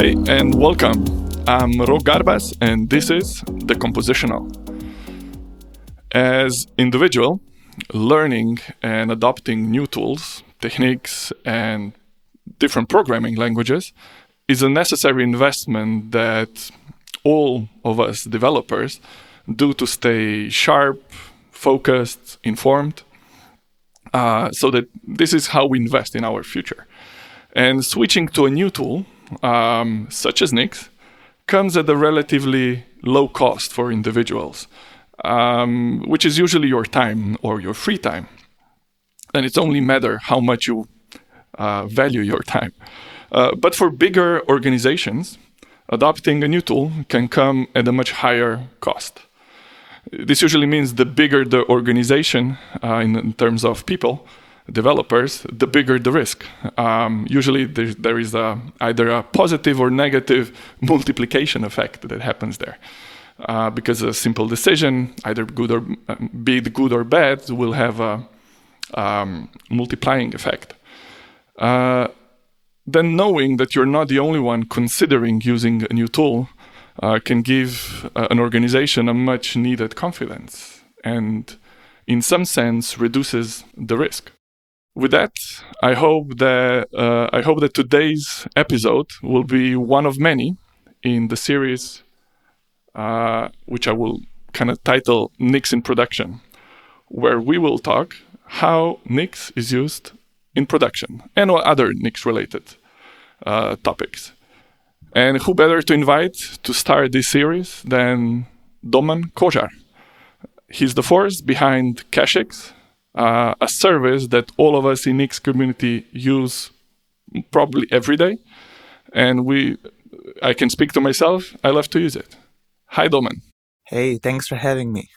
Hey, and welcome. I'm Rok Garbas, and this is The Compositional. As individual, learning and adopting new tools, techniques, and different programming languages is a necessary investment that all of us developers do to stay sharp, focused, informed. Uh, so that this is how we invest in our future. And switching to a new tool, um, such as Nix, comes at a relatively low cost for individuals, um, which is usually your time or your free time. And it's only matter how much you uh, value your time. Uh, but for bigger organizations, adopting a new tool can come at a much higher cost. This usually means the bigger the organization uh, in, in, terms of people, developers, the bigger the risk. Um, usually there, there is a, either a positive or negative multiplication effect that happens there. Uh, because a simple decision, either good or be it good or bad, will have a um, multiplying effect. Uh, then knowing that you're not the only one considering using a new tool uh, can give uh, an organization a much needed confidence and in some sense reduces the risk with that i hope that uh, i hope that today's episode will be one of many in the series uh, which i will kind of title nix in production where we will talk how nix is used in production and other nix related uh, topics and who better to invite to start this series than Domen Kožar? He's the force behind Cachix, uh, a service that all of us in Nix community use probably every day. And we, I can speak to myself, I love to use it. Hi, Domen. Hey, thanks for having me.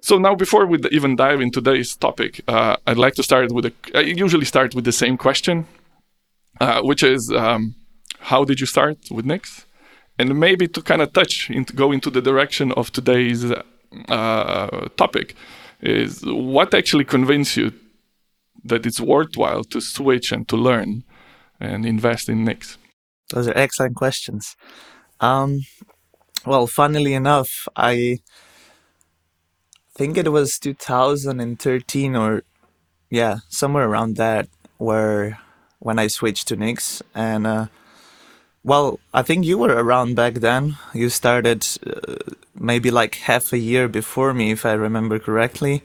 So now, before we even dive into today's topic, uh, I'd like to start with a. I usually start with the same question, uh, which is, um, how did you start with Nix? And maybe to kind of touch into go into the direction of today's uh, topic is what actually convinced you that it's worthwhile to switch and to learn and invest in Nix? Those are excellent questions. Um, well, funnily enough, I think it was 2013 or yeah, somewhere around that, where when I switched to Nix, and uh, well, I think you were around back then. You started uh, maybe like half a year before me, if I remember correctly.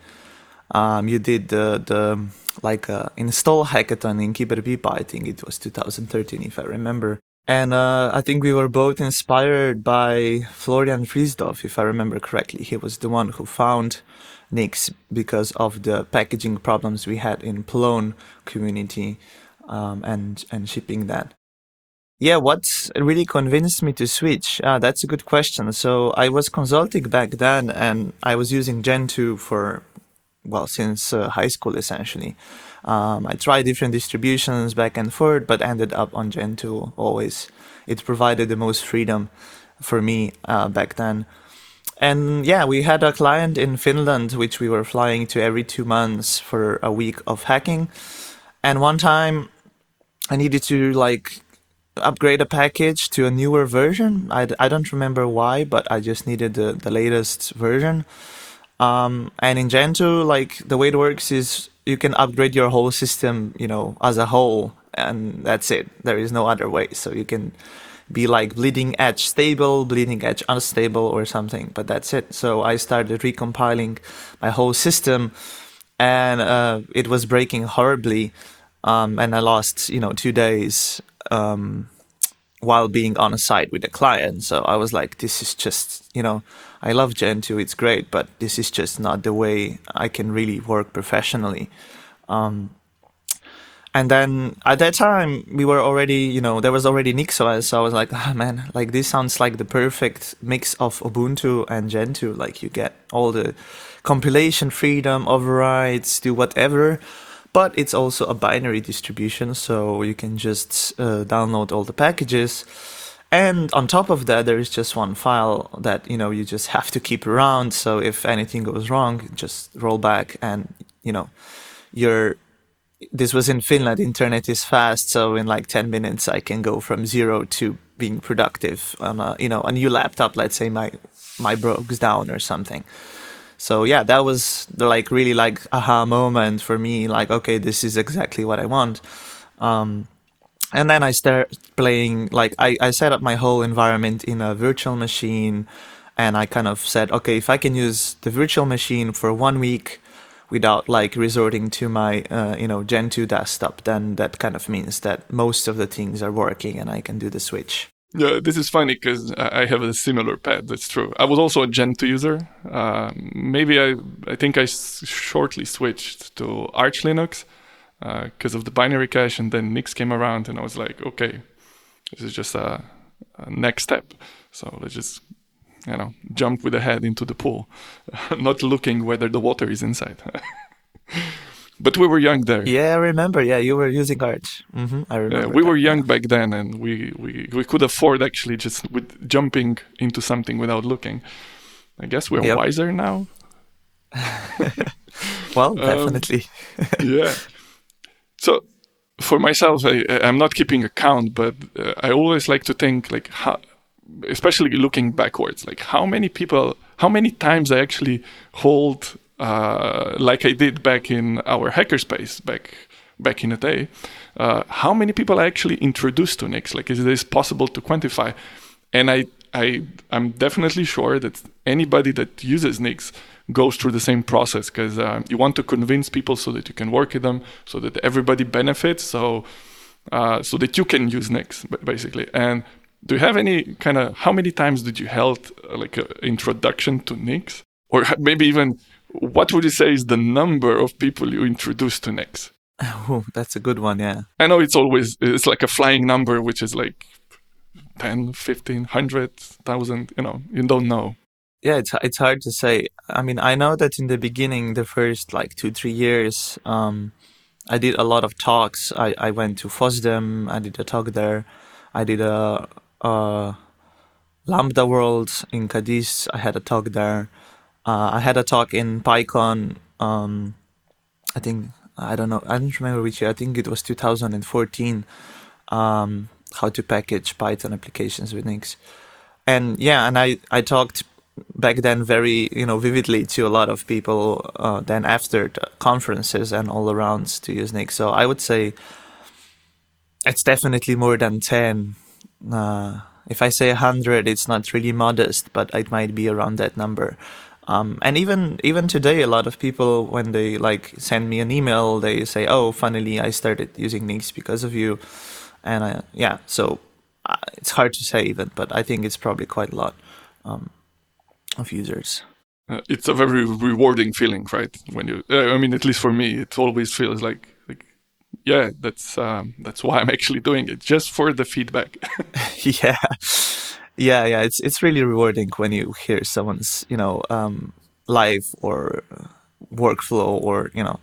Um, you did the the like uh, install hackathon in Kiberpipa. I think it was 2013, if I remember. And uh, I think we were both inspired by Florian Friesdorf, if I remember correctly. He was the one who found Nix because of the packaging problems we had in Plone community um, and and shipping that. Yeah, what really convinced me to switch? Ah, that's a good question. So I was consulting back then, and I was using Gentoo for, well, since uh, high school essentially. Um, I tried different distributions back and forth, but ended up on Gentoo always. It provided the most freedom for me uh, back then. And yeah, we had a client in Finland, which we were flying to every two months for a week of hacking. And one time I needed to like upgrade a package to a newer version. I, I don't remember why, but I just needed the, the latest version. Um, and in Gentoo, like the way it works is you can upgrade your whole system, you know, as a whole, and that's it. There is no other way. So you can be like bleeding edge stable, bleeding edge unstable, or something, but that's it. So I started recompiling my whole system, and uh, it was breaking horribly. Um, and I lost, you know, two days um, while being on a site with a client. So I was like, this is just, you know, I love Gentoo, it's great, but this is just not the way I can really work professionally. Um, and then at that time, we were already, you know, there was already NixOS. So I was like, oh man, like this sounds like the perfect mix of Ubuntu and Gentoo. Like you get all the compilation freedom, overrides, do whatever but it's also a binary distribution, so you can just uh, download all the packages. And on top of that, there is just one file that you know you just have to keep around. So if anything goes wrong, just roll back, and you know, your this was in Finland. Internet is fast, so in like ten minutes, I can go from zero to being productive on a you know a new laptop. Let's say my my broke down or something. So yeah, that was the like really like aha moment for me. Like okay, this is exactly what I want. Um, and then I start playing like I, I set up my whole environment in a virtual machine and I kind of said, okay, if I can use the virtual machine for one week without like resorting to my uh, you know Gentoo desktop, then that kind of means that most of the things are working and I can do the switch. Yeah, this is funny because I have a similar pad. That's true. I was also a Gentoo user. Uh, maybe I I think I s- shortly switched to Arch Linux because uh, of the binary cache, and then Nix came around, and I was like, okay, this is just a, a next step. So let's just you know jump with the head into the pool, not looking whether the water is inside. but we were young there. Yeah, I remember. Yeah, you were using Arch. Mm-hmm, I remember. Yeah, we that. were young back then, and we, we we could afford actually just with jumping into something without looking. I guess we're Yep. wiser now. Well, Um, definitely. yeah. So for myself, I, I'm not keeping account, but uh, I always like to think like how, especially looking backwards, like how many people, how many times I actually hold, uh, like I did back in our hackerspace back back in the day. Uh, how many people I actually introduced to Nix? Like, is this possible to quantify? And I, I, I'm definitely sure that anybody that uses Nix goes through the same process because uh, you want to convince people so that you can work with them, so that everybody benefits, so uh, so that you can use Nix basically. And do you have any kind of how many times did you held like an introduction to Nix, or maybe even what would you say is the number of people you introduced to Nix? Oh, that's a good one. Yeah. I know it's always it's like a flying number, which is like 10, 15, 100, 1000, you know, you don't know. Yeah, it's it's hard to say. I mean, I know that in the beginning, the first like two three years, um, I did a lot of talks. I, I went to FOSDEM. I did a talk there. I did a, a Lambda World in Cadiz. I had a talk there. Uh, I had a talk in PyCon. Um, I think I don't know. I don't remember which year. I think it was 2014. Um, how to package Python applications with Nix, and yeah, and I I talked back then very you know vividly to a lot of people. Uh, then after conferences and all around to use Nix, so I would say it's definitely more than ten. Uh, if I say hundred, it's not really modest, but it might be around that number. Um, and even even today, a lot of people when they like send me an email, they say, "Oh, finally, I started using Nix because of you." And I, yeah, so uh, it's hard to say even, but I think it's probably quite a lot um, of users. Uh, it's a very rewarding feeling, right? When you, uh, I mean, at least for me, it always feels like, like, yeah, that's um, that's why I'm actually doing it, just for the feedback. yeah, yeah, yeah. It's it's really rewarding when you hear someone's you know um, live or workflow or you know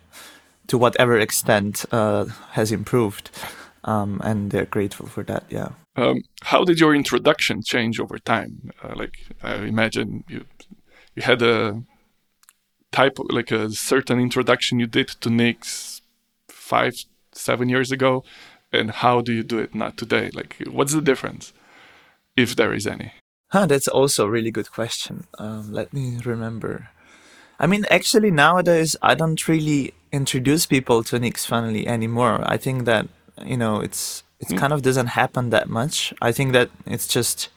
to whatever extent uh, has improved, um, and they're grateful for that. Yeah. Um, how did your introduction change over time? Uh, like, I imagine you you had a type like a certain introduction you did to Nix five seven years ago, and how do you do it not today? Like, what's the difference, if there is any? Huh, that's also a really good question. Um, let me remember. I mean, actually, nowadays I don't really introduce people to Nix Family anymore. I think that you know it's it Hmm. kind of doesn't happen that much. I think that it's just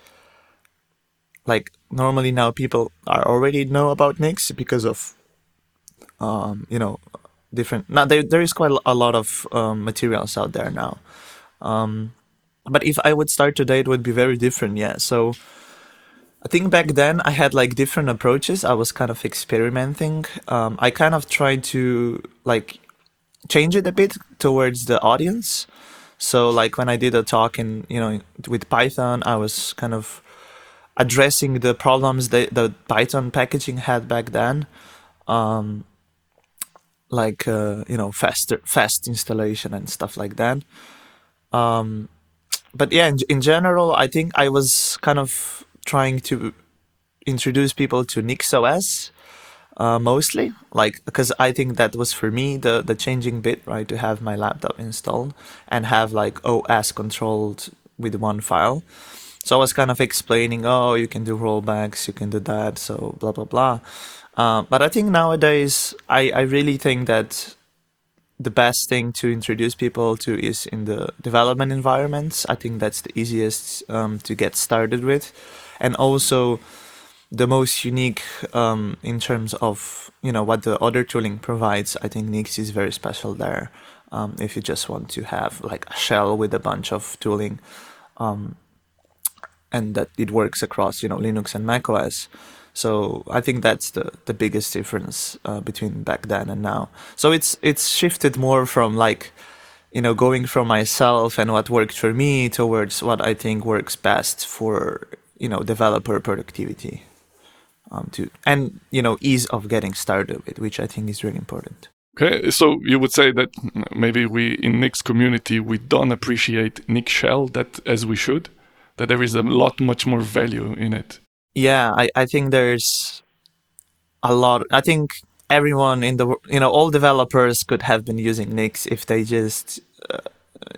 like normally now people are already know about Nix because of um, you know different. Now there there is quite a lot of um, materials out there now. Um, but if I would start today, it would be very different. Yeah, so. I think back then I had like different approaches. I was kind of experimenting. Um, I kind of tried to like change it a bit towards the audience. So like when I did a talk in you know with Python, I was kind of addressing the problems that the Python packaging had back then, um, like uh, you know faster fast installation and stuff like that. Um, but yeah, in, in general, I think I was kind of trying to introduce people to NixOS uh, mostly, like because I think that was for me the the changing bit, right? To have my laptop installed and have like OS controlled with one file. So I was kind of explaining, oh, you can do rollbacks, you can do that, so blah blah blah. Uh, but I think nowadays, I, I really think that the best thing to introduce people to is in the development environments. I think that's the easiest um, to get started with, and also the most unique um, in terms of you know what the other tooling provides. I think Nix is very special there. Um, if you just want to have like a shell with a bunch of tooling, um, and that it works across you know Linux and Mac OS. So I think that's the the biggest difference uh, between back then and now. So it's it's shifted more from like you know going from myself and what worked for me towards what I think works best for you know developer productivity um, to and you know ease of getting started with, which I think is really important. Okay, so you would say that maybe we in Nix community we don't appreciate Nick shell that as we should, that there is a lot much more value in it. Yeah, I, I think there's a lot. I think everyone in the you know all developers could have been using Nix if they just uh,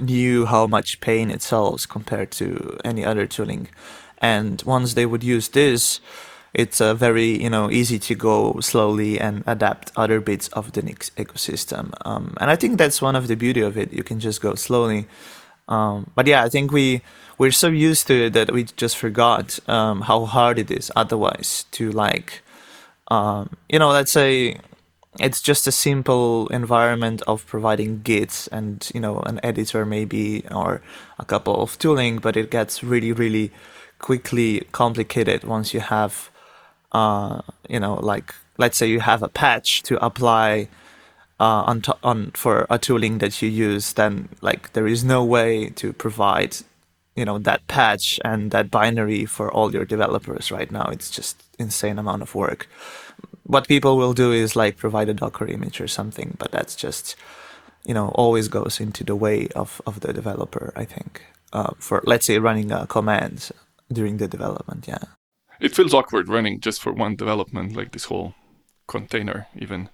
knew how much pain it solves compared to any other tooling. And once they would use this, it's a very you know easy to go slowly and adapt other bits of the Nix ecosystem. Um, and I think that's one of the beauty of it. You can just go slowly. Um, but yeah, I think we we're so used to it that we just forgot um, how hard it is otherwise to like um, you know let's say it's just a simple environment of providing gits and you know an editor maybe or a couple of tooling but it gets really really quickly complicated once you have uh, you know like let's say you have a patch to apply uh, on, to- on for a tooling that you use then like there is no way to provide you know that patch and that binary for all your developers right now. It's just insane amount of work. What people will do is like provide a docker image or something but that's just you know always goes into the way of, of the developer i think uh, for let's say running a command during the development yeah. It feels awkward running just for one development like this whole container even.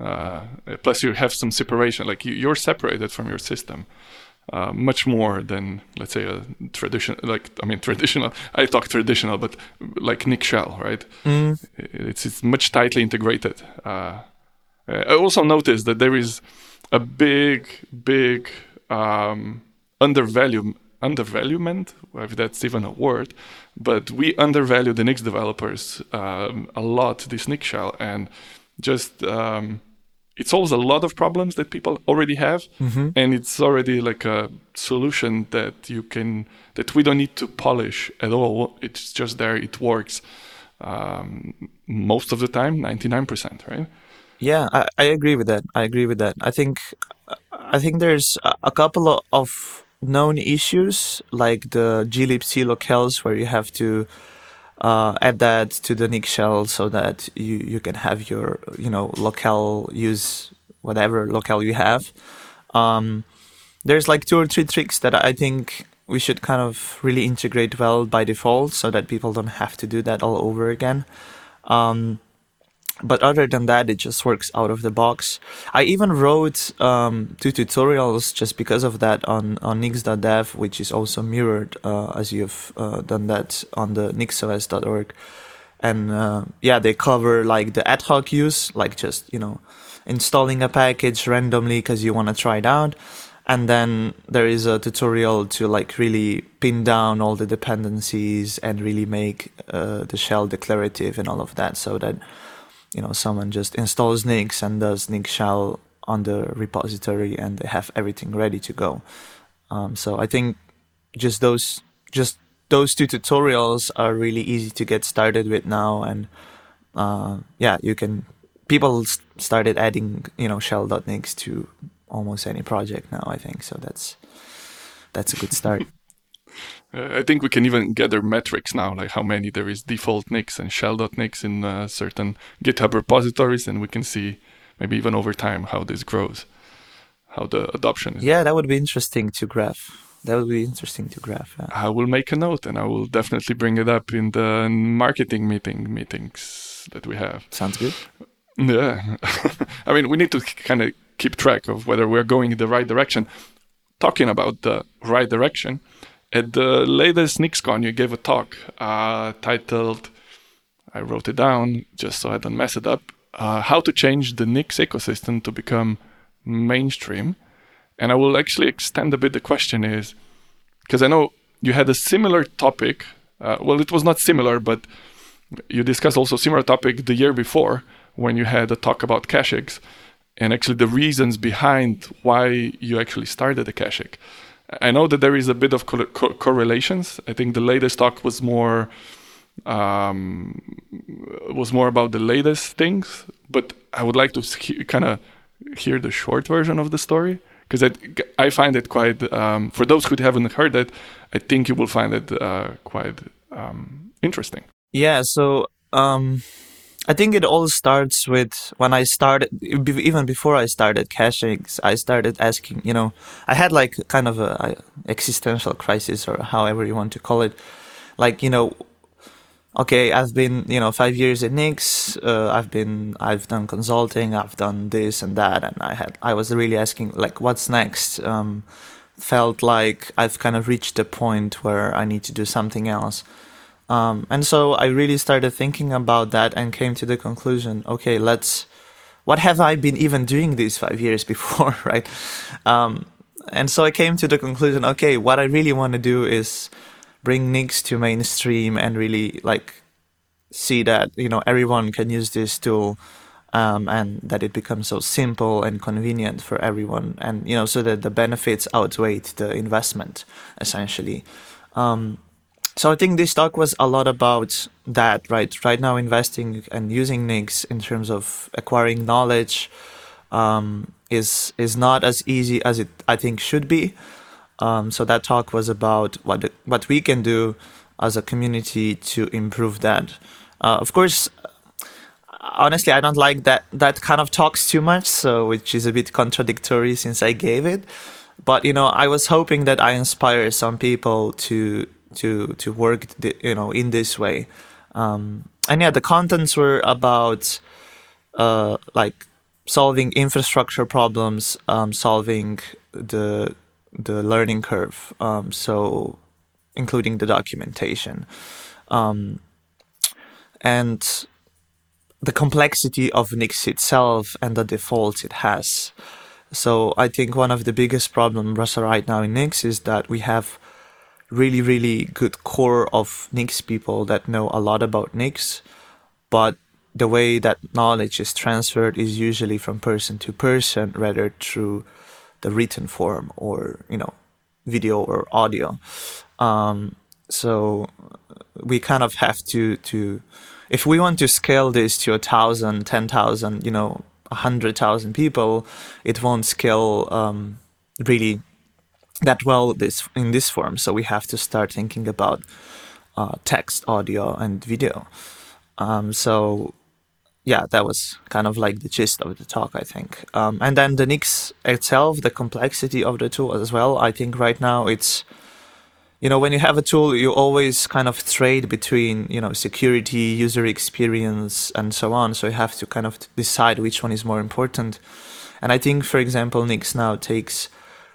Uh, plus you have some separation like you, you're separated from your system uh, much more than let's say a traditional like i mean traditional i talk traditional but like Nix shell right mm. it's it's much tightly integrated uh, i also noticed that there is a big big um, undervalue undervaluement if that's even a word but we undervalue the Nix developers um, a lot this Nix shell and just um, it solves a lot of problems that people already have mm-hmm. and it's already like a solution that you can that we don't need to polish at all. It's just there. It works um, most of the time 99% right? Yeah I, I agree with that. I agree with that. I think i think there's a couple of known issues like the glibc locales where you have to uh, add that to the Nix shell so that you, you can have your you know locale use whatever locale you have. Um, there's like two or three tricks that I think we should kind of really integrate well by default so that people don't have to do that all over again. Um, but other than that, it just works out of the box. I even wrote um, two tutorials just because of that on, on nix.dev, which is also mirrored uh, as you've uh, done that on the nixos.org. And uh, yeah, they cover like the ad hoc use, like just, you know, installing a package randomly because you want to try it out. And then there is a tutorial to like really pin down all the dependencies and really make uh, the shell declarative and all of that so that you know someone just installs Nix and does Nix shell on the repository and they have everything ready to go. Um, so I think just those just those two tutorials are really easy to get started with now, and uh, yeah, you can people started adding you know shell.nix to almost any project now. I think so. That's that's a good start. Uh, I think we can even gather metrics now, like how many there is default Nix and shell.nix in uh, certain GitHub repositories, and we can see maybe even over time how this grows, how the adoption is. Yeah, that would be interesting to graph. That would be interesting to graph. Yeah. I will make a note, and I will definitely bring it up in the marketing meeting meetings that we have. Sounds good. Yeah, I mean, we need to kind of keep track of whether we're going in the right direction. Talking about the right direction At the latest NixCon, you gave a talk uh, titled, I wrote it down just so I don't mess it up, uh, How to Change the Nix Ecosystem to Become Mainstream. And I will actually extend a bit the question is, because I know you had a similar topic. Uh, well, it was not similar, but you discussed also similar topic the year before when you had a talk about Cachix and actually the reasons behind why you actually started the Cachix. I know that there is a bit of co- co- correlations. I think the latest talk was more um, was more about the latest things, but I would like to he- kind of hear the short version of the story because I, I find it quite um, for those who haven't heard it. I think you will find it uh, quite um, interesting. Yeah. So um, I think it all starts with when I started, even before I started caching, I started asking, you know, I had like kind of a, a existential crisis or however you want to call it. Like, you know, okay, I've been, you know, five years at Nix. Uh, I've been, I've done consulting. I've done this and that, and I had, I was really asking, like, what's next? Um, felt like I've kind of reached a point where I need to do something else. Um, and so I really started thinking about that and came to the conclusion okay, let's, what have I been even doing these five years before, right? Um, and so I came to the conclusion okay, what I really want to do is bring Nix to mainstream and really like see that, you know, everyone can use this tool. Um, and that it becomes so simple and convenient for everyone, and you know, so that the benefits outweigh the investment, essentially. Um, so I think this talk was a lot about that, right? Right now, investing and using Nix in terms of acquiring knowledge um, is is not as easy as it I think should be. Um, so that talk was about what the, what we can do as a community to improve that. Uh, of course, honestly, I don't like that that kind of talks too much, so which is a bit contradictory since I gave it. But you know, I was hoping that I inspire some people to to to work you know in this way. Um, and yeah the contents were about uh, like solving infrastructure problems um, solving the the learning curve um, so including the documentation. Um, and the complexity of Nix itself and the defaults it has. So I think one of the biggest problems right now in Nix is that we have really, really good core of Nix people that know a lot about Nix, but the way that knowledge is transferred is usually from person to person rather through the written form or you know video or audio. Um, so we kind of have to to if we want to scale this to a thousand ten thousand you know a hundred thousand people it won't scale um, really that well this in this form. So we have to start thinking about uh, text, audio, and video. Um, so yeah, that was kind of like the gist of the talk, I think. Um, and then the Nix itself, the complexity of the tool as well. I think right now it's, you know, when you have a tool, you always kind of trade between, you know, security, user experience, and so on. So you have to kind of decide which one is more important. And I think, for example, Nix now takes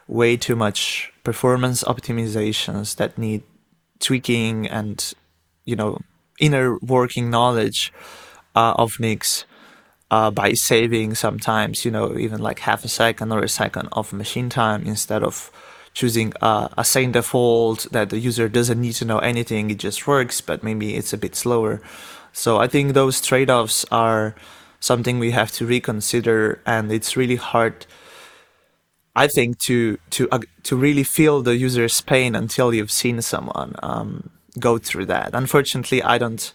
way too much performance optimizations that need tweaking and you know inner working knowledge uh, of Nix uh, by saving sometimes you know even like half a second or a second of machine time instead of choosing uh, a same default that the user doesn't need to know anything it just works but maybe it's a bit slower. So i think those trade-offs are something we have to reconsider and it's really hard I think to to uh, to really feel the user's pain until you've seen someone um, go through that. Unfortunately, I don't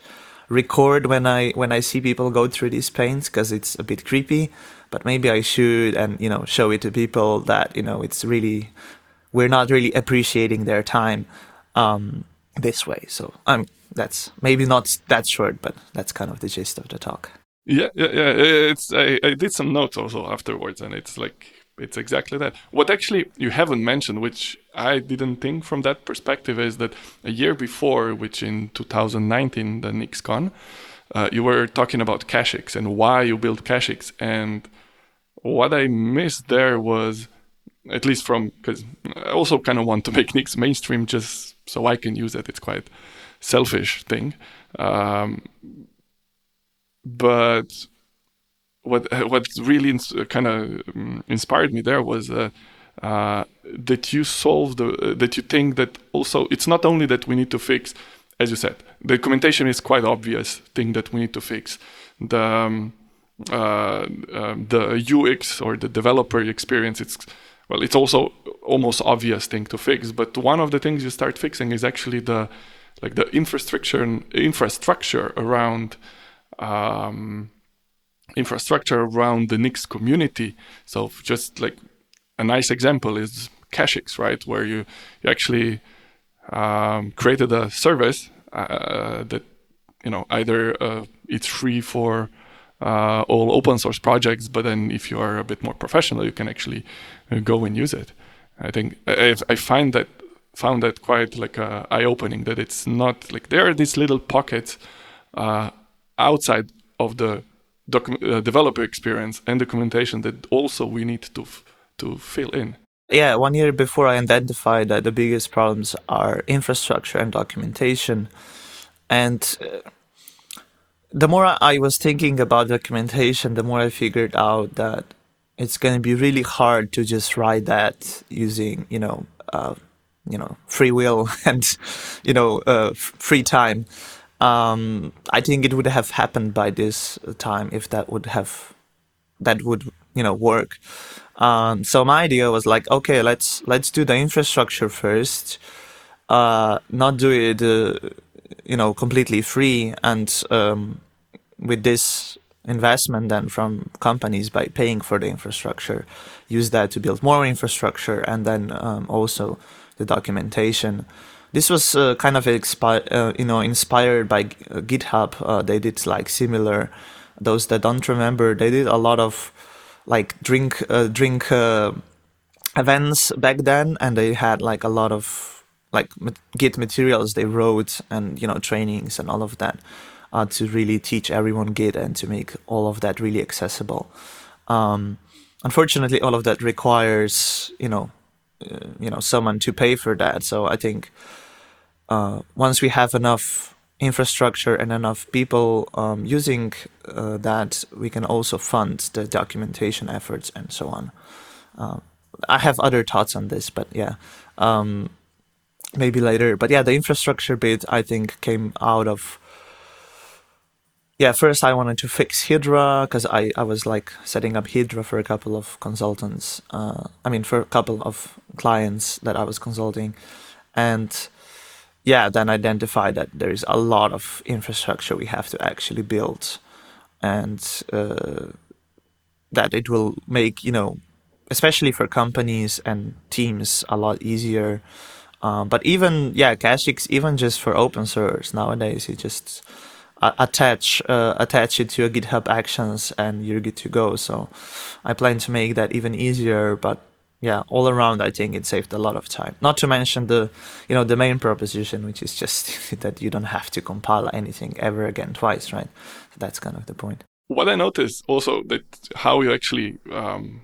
record when I when I see people go through these pains because it's a bit creepy. But maybe I should and you know show it to people that you know it's really we're not really appreciating their time um, this way. So um, that's maybe not that short, but that's kind of the gist of the talk. Yeah, yeah, yeah. It's I, I did some notes also afterwards, and it's like it's exactly that. What actually you haven't mentioned, which I didn't think from that perspective, is that a year before, which in 2019, the NixCon, uh, you were talking about Cachix and why you built Cachix. And what I missed there was at least from because I also kind of want to make Nix mainstream just so I can use it. It's quite selfish thing, um, but what what really kind of um, inspired me there was uh, uh, that you solve the uh, that you think that also it's not only that we need to fix, as you said, the documentation is quite obvious thing that we need to fix. The um, uh, um, the UX or the developer experience, it's well, it's also almost obvious thing to fix. But one of the things you start fixing is actually the like the infrastructure infrastructure around um, infrastructure around the Nix community. So just like a nice example is Cachix, right, where you you actually um, created a service uh, that you know either uh, it's free for uh, all open source projects, but then if you are a bit more professional, you can actually uh, go and use it. I think I, I find that found that quite like uh, eye opening that it's not like there are these little pockets uh, outside of the docu- uh, developer experience and documentation that also we need to f- to fill in. Yeah, one year before I identified that the biggest problems are infrastructure and documentation, and uh, the more I was thinking about documentation, the more I figured out that it's going to be really hard to just write that using, you know, uh, you know, free will and, you know, uh, free time. Um, I think it would have happened by this time if that would have, that would, you know, work. Um, so my idea was like, okay, let's let's do the infrastructure first, uh, not do it. Uh, you know completely free and um, with this investment then from companies by paying for the infrastructure use that to build more infrastructure and then um, also the documentation this was uh, kind of expi- uh, you know inspired by uh, github. Uh, they did like similar. Those that don't remember they did a lot of like drink drink events back then and they had like a lot of like git materials they wrote and you know trainings and all of that uh, to really teach everyone git and to make all of that really accessible. Um, unfortunately all of that requires you know you know someone to pay for that so i think uh, once we have enough infrastructure and enough people um, using uh, that we can also fund the documentation efforts and so on uh, i have other thoughts on this but yeah um, maybe later. But yeah, the infrastructure bit I think came out of yeah. First, I wanted to fix Hydra because I I was like setting up Hydra for a couple of consultants. Uh, I mean, for a couple of clients that I was consulting, and yeah, then identify that there is a lot of infrastructure we have to actually build, and uh, that it will make you know, especially for companies and teams, a lot easier um, but even yeah, Cachix even just for open source nowadays, it just attach uh, attach it to your GitHub Actions and you're good to go. So I plan to make that even easier. But yeah, all around, I think it saved a lot of time. Not to mention the you know the main proposition, which is just that you don't have to compile anything ever again twice, right? So that's kind of the point. What I noticed also that how you actually um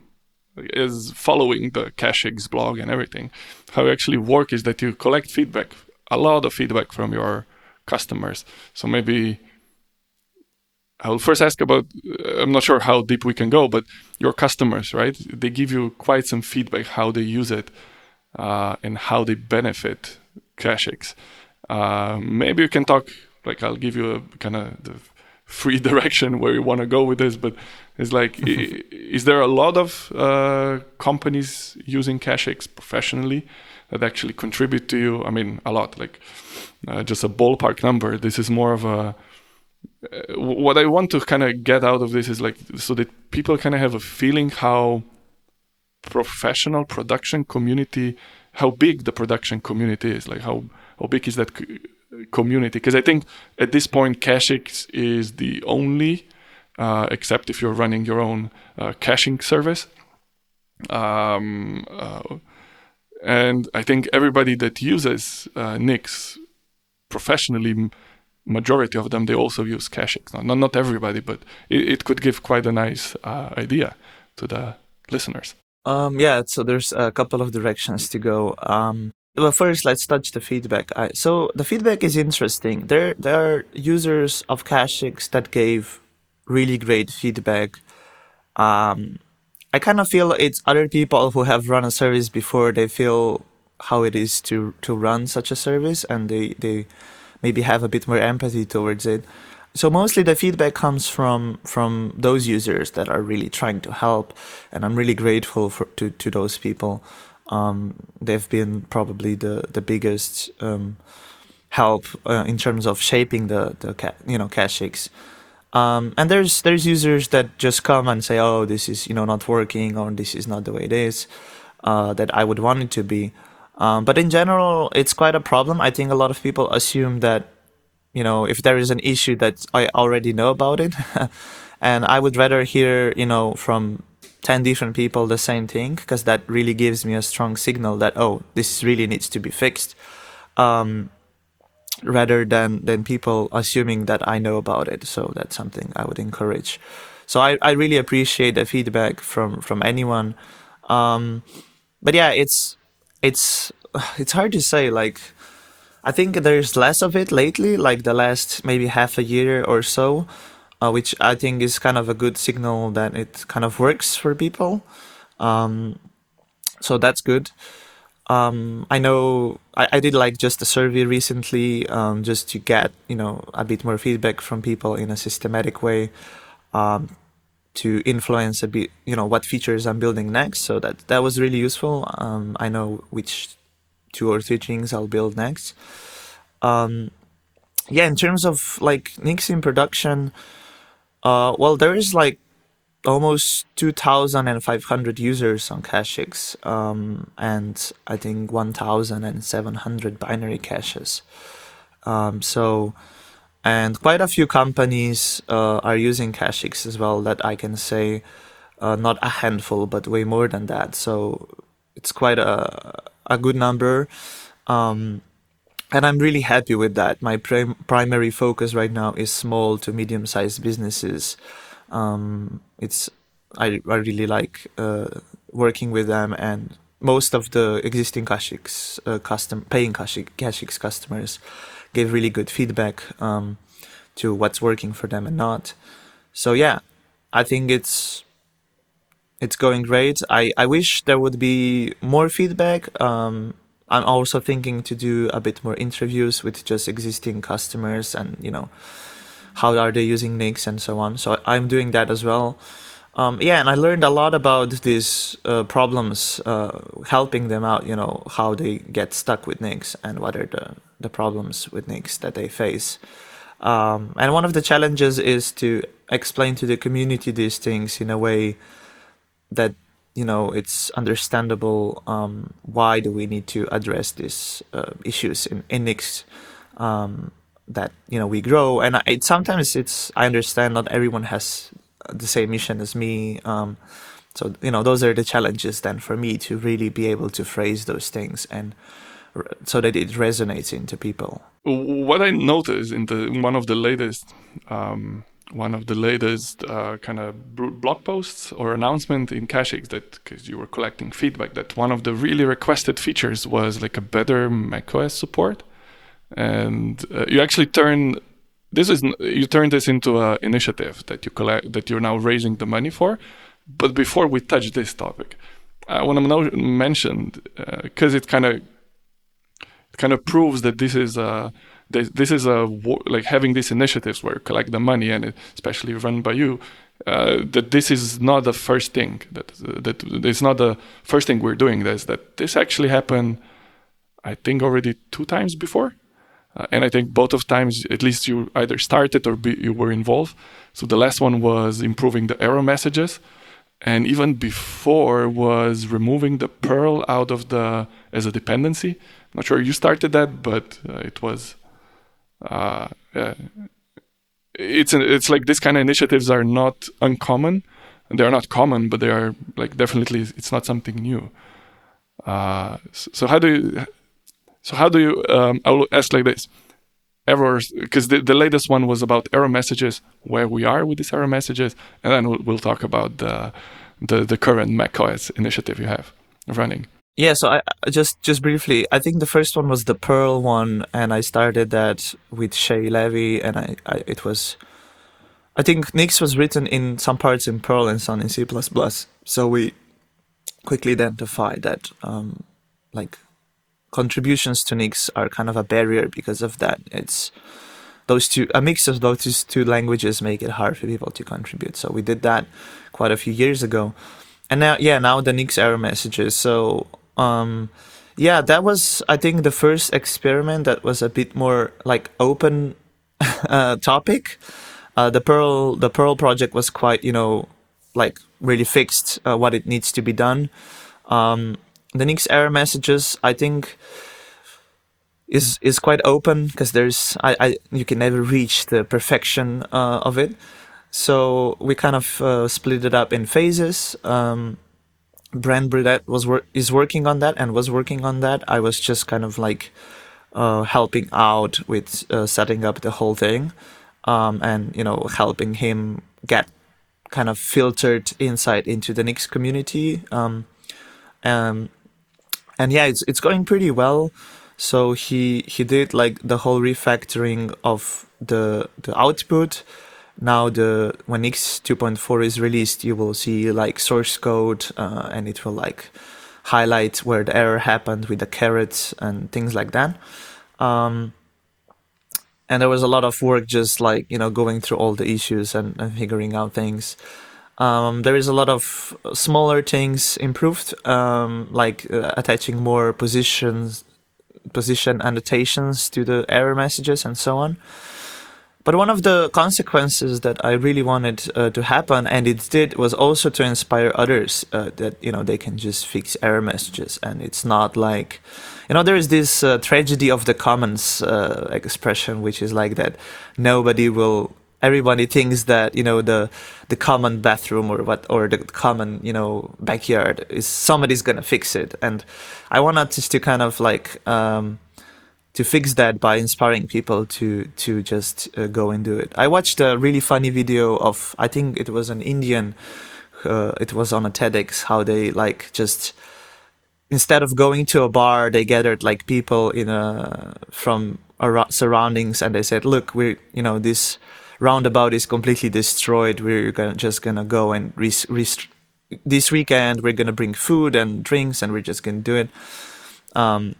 is following the Cachix blog and everything. How you actually work is that you collect feedback, a lot of feedback from your customers. So maybe I will first ask about. Uh, I'm not sure how deep we can go, but your customers, right? They give you quite some feedback how they use it uh, and how they benefit Cachix. Uh, maybe you can talk. Like I'll give you a kind of the free direction where you want to go with this, but it's like, is there a lot of uh, companies using Cachix professionally that actually contribute to you? I mean, a lot, like uh, just a ballpark number. This is more of a. What I want to kind of get out of this is like so that people kind of have a feeling how professional production community, how big the production community is, like how how big is that community? Because I think at this point, Cachix is the only uh, except if you're running your own uh, caching service. Um, uh, and I think everybody that uses uh, Nix professionally, majority of them, they also use Cachix. Not, not everybody, but it, it could give quite a nice uh, idea to the listeners. Um, yeah, so there's a couple of directions to go. Um, well, first let's touch the feedback. I, so the feedback is interesting. There, there are users of Cachix that gave really great feedback. Um, I kind of feel it's other people who have run a service before. They feel how it is to to run such a service, and they they maybe have a bit more empathy towards it. So mostly the feedback comes from from those users that are really trying to help, and I'm really grateful for to to those people. Um, they've been probably the the biggest um, help uh, in terms of shaping the the you know Cachix. Um, and there's there's users that just come and say, oh, this is you know not working or this is not the way it is uh, that I would want it to be. Um, but in general, it's quite a problem. I think a lot of people assume that you know if there is an issue that I already know about it, and I would rather hear you know from 10 different people the same thing because that really gives me a strong signal that oh this really needs to be fixed. Um, rather than than people assuming that I know about it. So that's something I would encourage. So I, I really appreciate the feedback from from anyone. Um, but yeah it's it's it's hard to say like I think there's less of it lately like the last maybe half a year or so uh, which I think is kind of a good signal that it kind of works for people. Um, so that's good. Um, I know I, I, did like just a survey recently um, just to get you know a bit more feedback from people in a systematic way um, to influence a bit you know what features I'm building next. So that that was really useful. Um, I know which two or three things I'll build next. Um, yeah, in terms of like Nix in production, uh, well, there is like almost 2,500 users on Cachix, um, and I think 1,700 binary caches. Um, so, and quite a few companies uh, are using Cachix as well. That I can say, uh, not a handful, but way more than that. So it's quite a a good number. Um, and I'm really happy with that. My prim- primary focus right now is small to medium sized businesses. Um, it's I, I really like uh, working with them, and most of the existing Cachix uh, custom paying Cachix, Cachix customers gave really good feedback um, to what's working for them and not. So yeah, I think it's it's going great. I, I wish there would be more feedback. Um, I'm also thinking to do a bit more interviews with just existing customers and you know how are they using Nix and so on. So I'm doing that as well. Um, yeah, and I learned a lot about these uh, problems, uh, helping them out. You know how they get stuck with Nix and what are the the problems with Nix that they face. Um, and one of the challenges is to explain to the community these things in a way that you know it's understandable um, why do we need to address these uh, issues in, in Nix um, that you know we grow and it sometimes it's I understand not everyone has the same mission as me um, so you know those are the challenges then for me to really be able to phrase those things and so that it resonates into people what I noticed in the one of the latest um, one of the latest uh, kind of blog posts or announcement in Cachix that because you were collecting feedback that one of the really requested features was like a better macOS support, and uh, you actually turn this is you turn this into an initiative that you collect that you're now raising the money for. But before we touch this topic, I want to mention because uh, it kind of kind of proves that this is a this, is a like having these initiatives where you collect the money and especially run by you uh, that this is not the first thing that that it's not the first thing we're doing. This that this actually happened i think already two times before. Uh, and i think both of times at least you either started or be, you were involved. So the last one was improving the error messages. And even before was removing the perl out of the as a dependency not sure you started that but uh, it was uh, it's it's like this kind of initiatives are not uncommon. They are not common, but they are like definitely it's not something new. Uh, so how do you so how do you um, I'll ask like this errors because the, the latest one was about error messages where we are with these error messages and then we'll, we'll talk about the the the current macOS initiative you have running? Yeah, so I just just briefly, I think the first one was the Perl one, and I started that with Shea Levy, and I, I it was, I think Nix was written in some parts in Perl and some in C++. So we quickly identified that um, like contributions to Nix are kind of a barrier because of that. It's those two a mix of those two languages make it hard for people to contribute. So we did that quite a few years ago, and now yeah now the Nix error messages. So um, yeah, that was I think the first experiment that was a bit more like open uh, topic. Uh, the Perl the Perl project was quite you know like really fixed uh, what it needs to be done. Um, the Nix error messages I think is is quite open because there's I, I you can never reach the perfection uh, of it. So we kind of uh, split it up in phases. Um, Brent Burdette was wor- is working on that and was working on that. I was just kind of like uh, helping out with uh, setting up the whole thing, um, and you know helping him get kind of filtered insight into the Nix community. Um, um, and yeah, it's it's going pretty well. So he he did like the whole refactoring of the the output now the Nix 2.4 is released you will see like source code uh, and it will like highlight where the error happened with the carets and things like that. Um, and there was a lot of work just like you know going through all the issues and, and figuring out things. Um, there is a lot of smaller things improved um, like uh, attaching more positions position annotations to the error messages and so on but one of the consequences that I really wanted uh, to happen, and it did, was also to inspire others uh, that you know they can just fix error messages, and it's not like, you know, there is this uh, tragedy of the commons uh, expression, which is like that nobody will. Everybody thinks that you know the the common bathroom or what or the common you know backyard is somebody's gonna fix it, and I wanted to kind of like. Um, to fix that by inspiring people to to just uh, go and do it. I watched a really funny video of I think it was an Indian. Uh, it was on a TEDx how they like just instead of going to a bar they gathered like people in a from around surroundings and they said look we're you know this roundabout is completely destroyed we're gonna just gonna go and this weekend we're gonna bring food and drinks and we're just gonna do it um,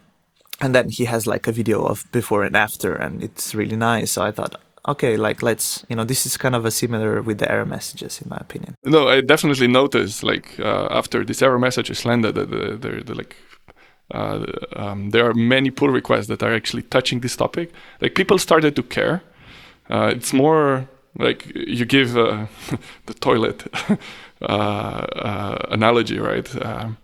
and then he has like a video of before and after and it's really nice. So i thought okay like let's you know this is kind of a similar with the error messages in my opinion. No i definitely noticed like uh, after this error message is landed the, the, the, like uh, um, there are many pull requests that are actually touching this topic. Like people started to care. Uh, it's more like you give uh, the toilet uh, uh, analogy right? Um,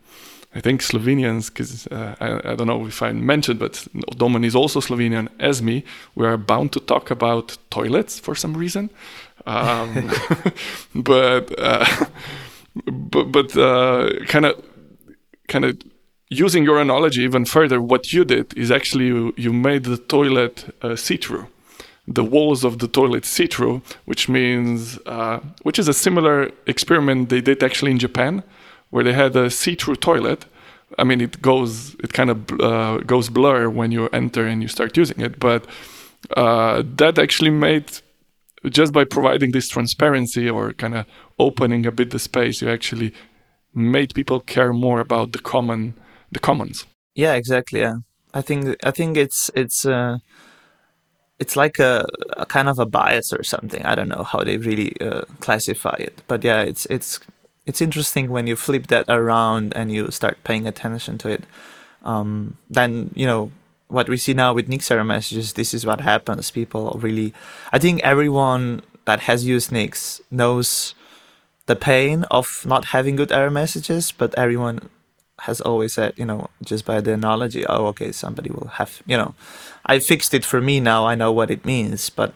I think Slovenians, because uh, I, I, don't know if I mentioned, but Domen is also Slovenian as me. We are bound to talk about toilets for some reason, um, but uh, but but kind of kind of using your analogy even further. What you did is actually you, you made the toilet uh, see-through. The walls of the toilet see-through, which means, uh, which is a similar experiment they did actually in Japan where they had a see-through toilet. I mean, it goes, it kind of uh, goes blur when you enter and you start using it, but uh, that actually made just by providing this transparency or kind of opening a bit the space, you actually made people care more about the common, the commons. Yeah, exactly. Yeah, I think I think it's it's uh, it's like a, a kind of a bias or something. I don't know how they really uh, classify it, but yeah, it's it's it's interesting when you flip that around and you start paying attention to it. Um, then you know what we see now with Nix error messages. This is what happens. People really, I think everyone that has used Nix knows the pain of not having good error messages, but everyone has always said, you know, just by the analogy, oh, okay, somebody will have, you know, I fixed it for me now. I know what it means, but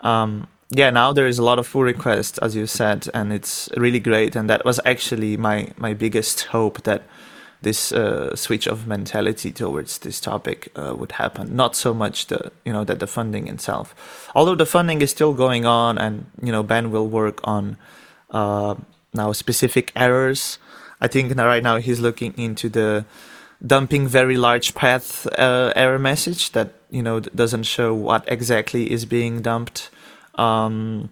um, yeah, now there is a lot of pull requests, as you said, and it's really great. And that was actually my my biggest hope that this uh, switch of mentality towards this topic uh, would happen. Not so much the you know that the funding itself, although the funding is still going on, and you know Ben will work on uh, now specific errors. I think right now he's looking into the dumping very large path uh, error message that you know doesn't show what exactly is being dumped. Um,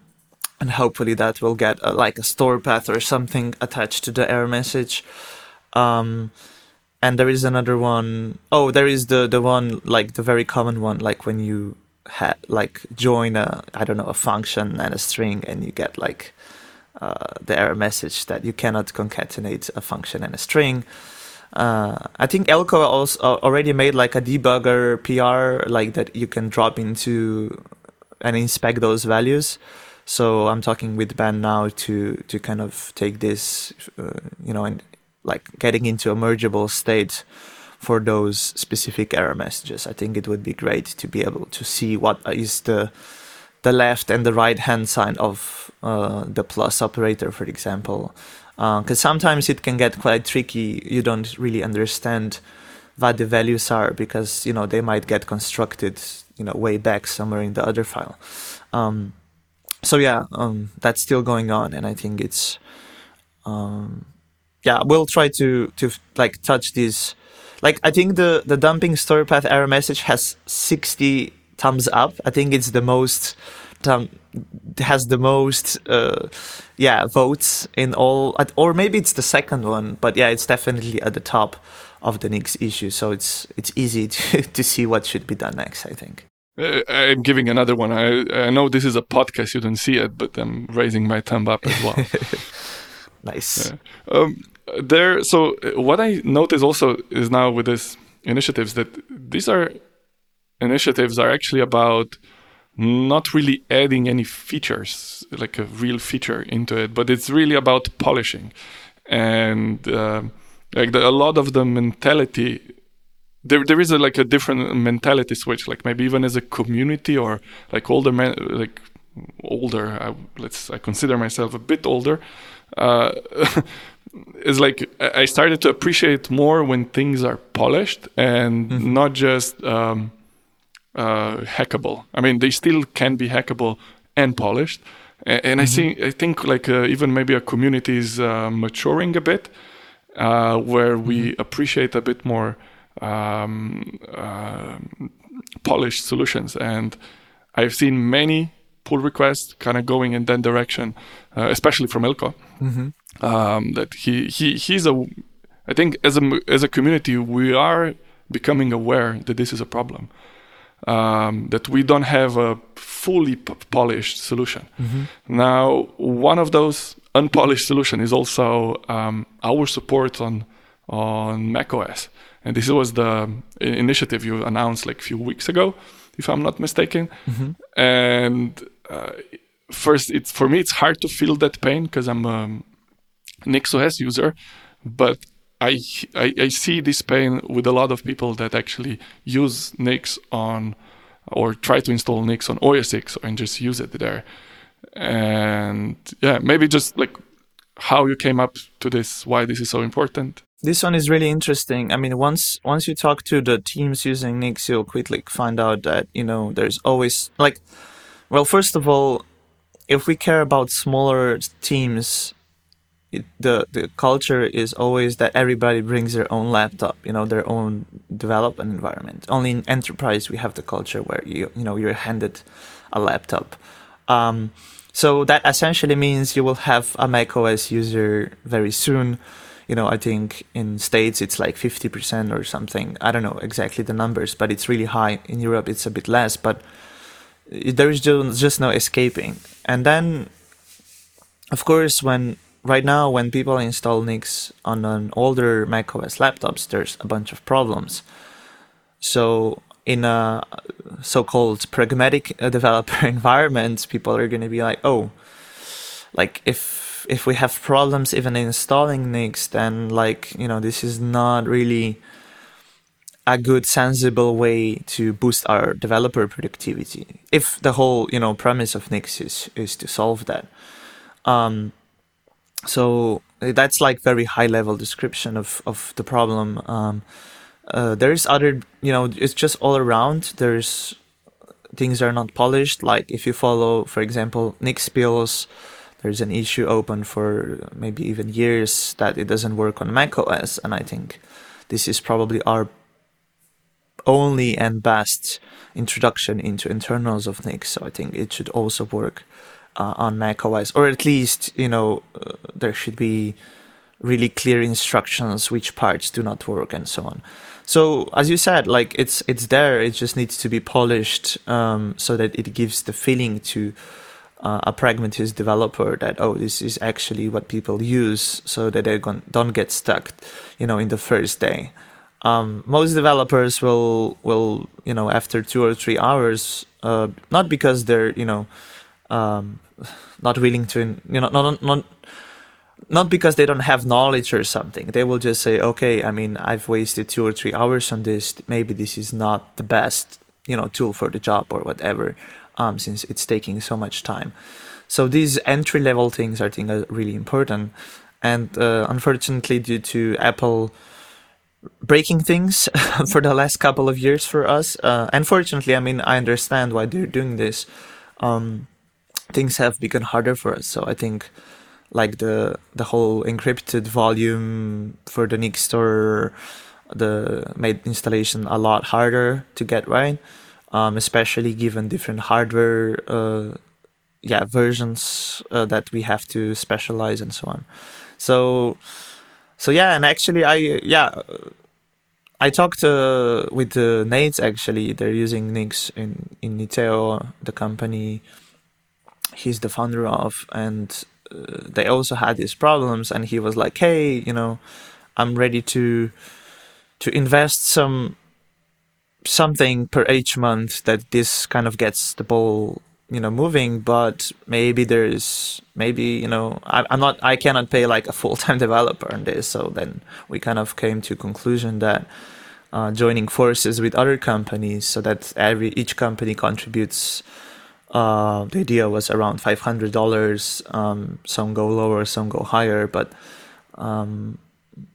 and hopefully that will get a, like a store path or something attached to the error message. Um, and there is another one. Oh, there is the the one like the very common one, like when you ha- like join a I don't know a function and a string, and you get like uh, the error message that you cannot concatenate a function and a string. Uh, I think Eelco also already made like a debugger PR like that you can drop into and inspect those values. So I'm talking with Ben now to to kind of take this, uh, you know, and like getting into a mergeable state for those specific error messages. I think it would be great to be able to see what is the the left and the right hand side of uh, the plus operator, for example, because uh, sometimes it can get quite tricky. You don't really understand what the values are because you know they might get constructed you know way back somewhere in the other file. Um, so yeah, um, that's still going on, and I think it's um, yeah, we'll try to to like touch these. Like I think the the dumping store path error message has sixty thumbs up. I think it's the most has the most uh, yeah votes in all, or maybe it's the second one, but yeah, it's definitely at the top of the Nix issue. So it's it's easy to to see what should be done next. I think. Uh, I'm giving another one. I, I know this is a podcast, you don't see it, but I'm raising my thumb up as well. nice. Yeah. Um, there, so uh, what I notice also is now with these initiatives that these are initiatives are actually about not really adding any features, like a real feature into it, but it's really about polishing. And uh, like the, a lot of the mentality there there is a, like a different mentality switch like maybe even as a community or like older men like older I, let's i consider myself a bit older uh, is like i started to appreciate more when things are polished and mm-hmm. not just um, uh, hackable i mean they still can be hackable and polished and, and mm-hmm. i think i think like uh, even maybe a community is uh, maturing a bit uh, where we mm-hmm. appreciate a bit more um, uh, polished solutions. And I've seen many pull requests kind of going in that direction, uh, especially from Eelco. Mm-hmm. Um, that he he he's a, I think as a as a community we are becoming aware that this is a problem. Um, that we don't have a fully p- polished solution. Mm-hmm. Now, one of those unpolished solution is also um, our support on on macOS. And this was the initiative you announced like a few weeks ago, if I'm not mistaken. Mm-hmm. And uh, first, it's for me, it's hard to feel that pain because I'm a NixOS user, but I, I, I see this pain with a lot of people that actually use Nix on or try to install Nix on OS X and just use it there. And yeah, maybe just like how you came up to this, why this is so important. This one is really interesting. I mean, once once you talk to the teams using Nix, you'll quickly find out that you know there's always like, well, first of all, if we care about smaller teams, it, the the culture is always that everybody brings their own laptop, you know, their own development environment. Only in enterprise we have the culture where you you know you're handed a laptop. Um, so that essentially means you will have a macOS user very soon you know, I think in states it's like 50% or something. I don't know exactly the numbers, but it's really high. In Europe it's a bit less, but there is just no escaping. And then, of course, when right now when people install Nix on an older macOS laptops, there's a bunch of problems. So in a so-called pragmatic developer environment, people are going to be like, oh, like if if we have problems even installing Nix, then like you know this is not really a good sensible way to boost our developer productivity. If the whole you know premise of Nix is is to solve that. Um, so that's like very high level description of of the problem. Um, uh, there's other you know it's just all around. There's things are not polished. Like if you follow, for example, Nix builds there's an issue open for maybe even years that it doesn't work on macOS, and I think this is probably our only and best introduction into internals of Nix So I think it should also work uh, on macOS, or at least you know uh, there should be really clear instructions which parts do not work and so on. So as you said, like it's it's there. It just needs to be polished um, so that it gives the feeling to uh, a pragmatist developer that oh this is actually what people use so that they don't get stuck you know in the first day um, most developers will will you know after two or three hours uh, not because they're you know um, not willing to you know not not not because they don't have knowledge or something they will just say okay i mean i've wasted two or three hours on this maybe this is not the best you know tool for the job or whatever um, since it's taking so much time. So these entry level things I think are really important. And uh, unfortunately, due to Apple breaking things for the last couple of years for us, uh, unfortunately, I mean, I understand why they're doing this. Um, things have become harder for us. So I think like the the whole encrypted volume for the Nix store the made installation a lot harder to get right? Um, especially given different hardware uh, yeah versions uh, that we have to specialize and so on. So so yeah and actually i yeah i talked uh, with the Nejc actually. They're using nix in in niteo the company he's the founder of and uh, they also had these problems and he was like hey you know i'm ready to to invest some something per each month that this kind of gets the ball you know moving but maybe there's maybe you know I, am not i cannot pay like a full-time developer on this. So then we kind of came to conclusion that uh, joining forces with other companies so that every each company contributes uh, the idea was around $500 um, some go lower some go higher but um,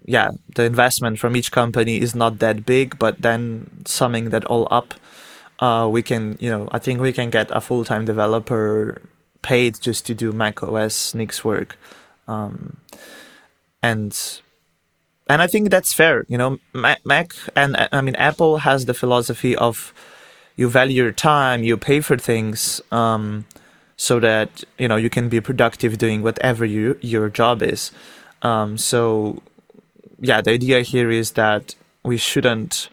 yeah, the investment from each company is not that big, but then summing that all up, uh, we can, you know, I think we can get a full time developer paid just to do Mac OS Nix work, um, and and I think that's fair. You know, Mac and I mean Apple has the philosophy of you value your time, you pay for things. Um, so that you know you can be productive doing whatever you, your job is. Um, so yeah, the idea here is that we shouldn't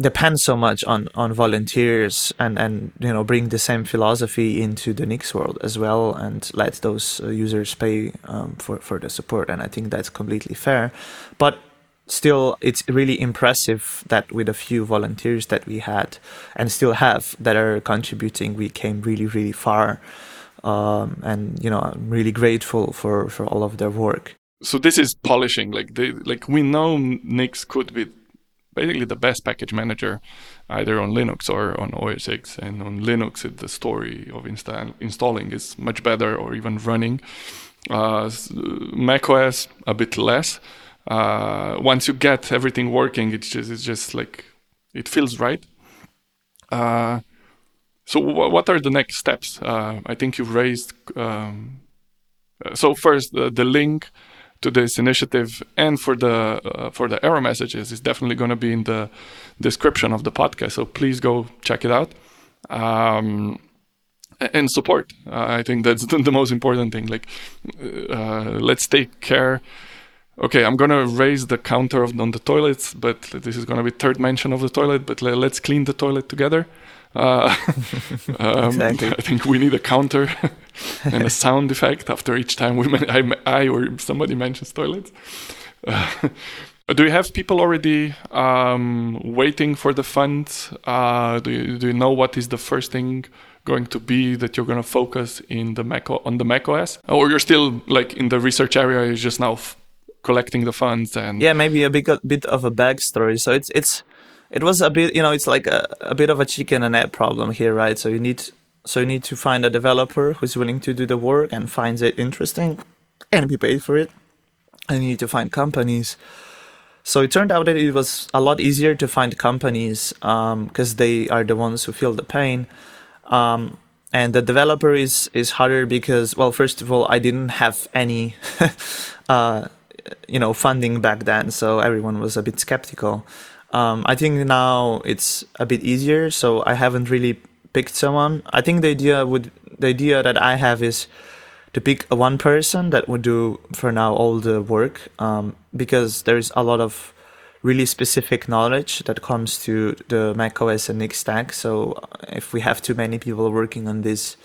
depend so much on on volunteers and and you know bring the same philosophy into the Nix world as well and let those uh, users pay um, for for the support and I think that's completely fair but still it's really impressive that with a few volunteers that we had and still have that are contributing we came really really far um, and you know I'm really grateful for for all of their work so this is polishing. Like like we know Nix could be basically the best package manager, either on Linux or on OS X. And on Linux, the story of insta- installing is much better, or even running. Uh, macOS a bit less. Uh, once you get everything working, it's just it's just like it feels right. Uh, so w- what are the next steps? Uh, I think you've raised. Um, uh, so first, the, the link to this initiative and for the uh, for the error messages is definitely going to be in the description of the podcast. So please go check it out. Um, and support. Uh, I think that's the most important thing. Like, uh, let's take care. Okay, I'm gonna raise the counter of, on the toilets, but this is gonna be third mention of the toilet. But let's clean the toilet together. Uh, um, exactly. I think we need a counter and a sound effect after each time we I, I or somebody mentions toilets. Uh, do you have people already um, waiting for the funds? Uh, do, you, do you know what is the first thing going to be that you're going to focus in the Mac on the Mac OS, or you're still like in the research area? Is just now collecting the funds and yeah, maybe a big a bit of a backstory. So it's it's it was a bit you know it's like a, a bit of a chicken and egg problem here right? So you need so you need to find a developer who's willing to do the work and finds it interesting and be paid for it. And you need to find companies. So it turned out that it was a lot easier to find companies because um, they are the ones who feel the pain. Um, and the developer is is harder because well, first of all, I didn't have any, uh, you know, funding back then, so everyone was a bit skeptical. Um, I think now it's a bit easier, so I haven't really picked someone. I think the idea would the idea that I have is to pick one person that would do for now all the work um, because there's a lot of really specific knowledge that comes to the macOS and Nix stack. So uh, if we have too many people working on this,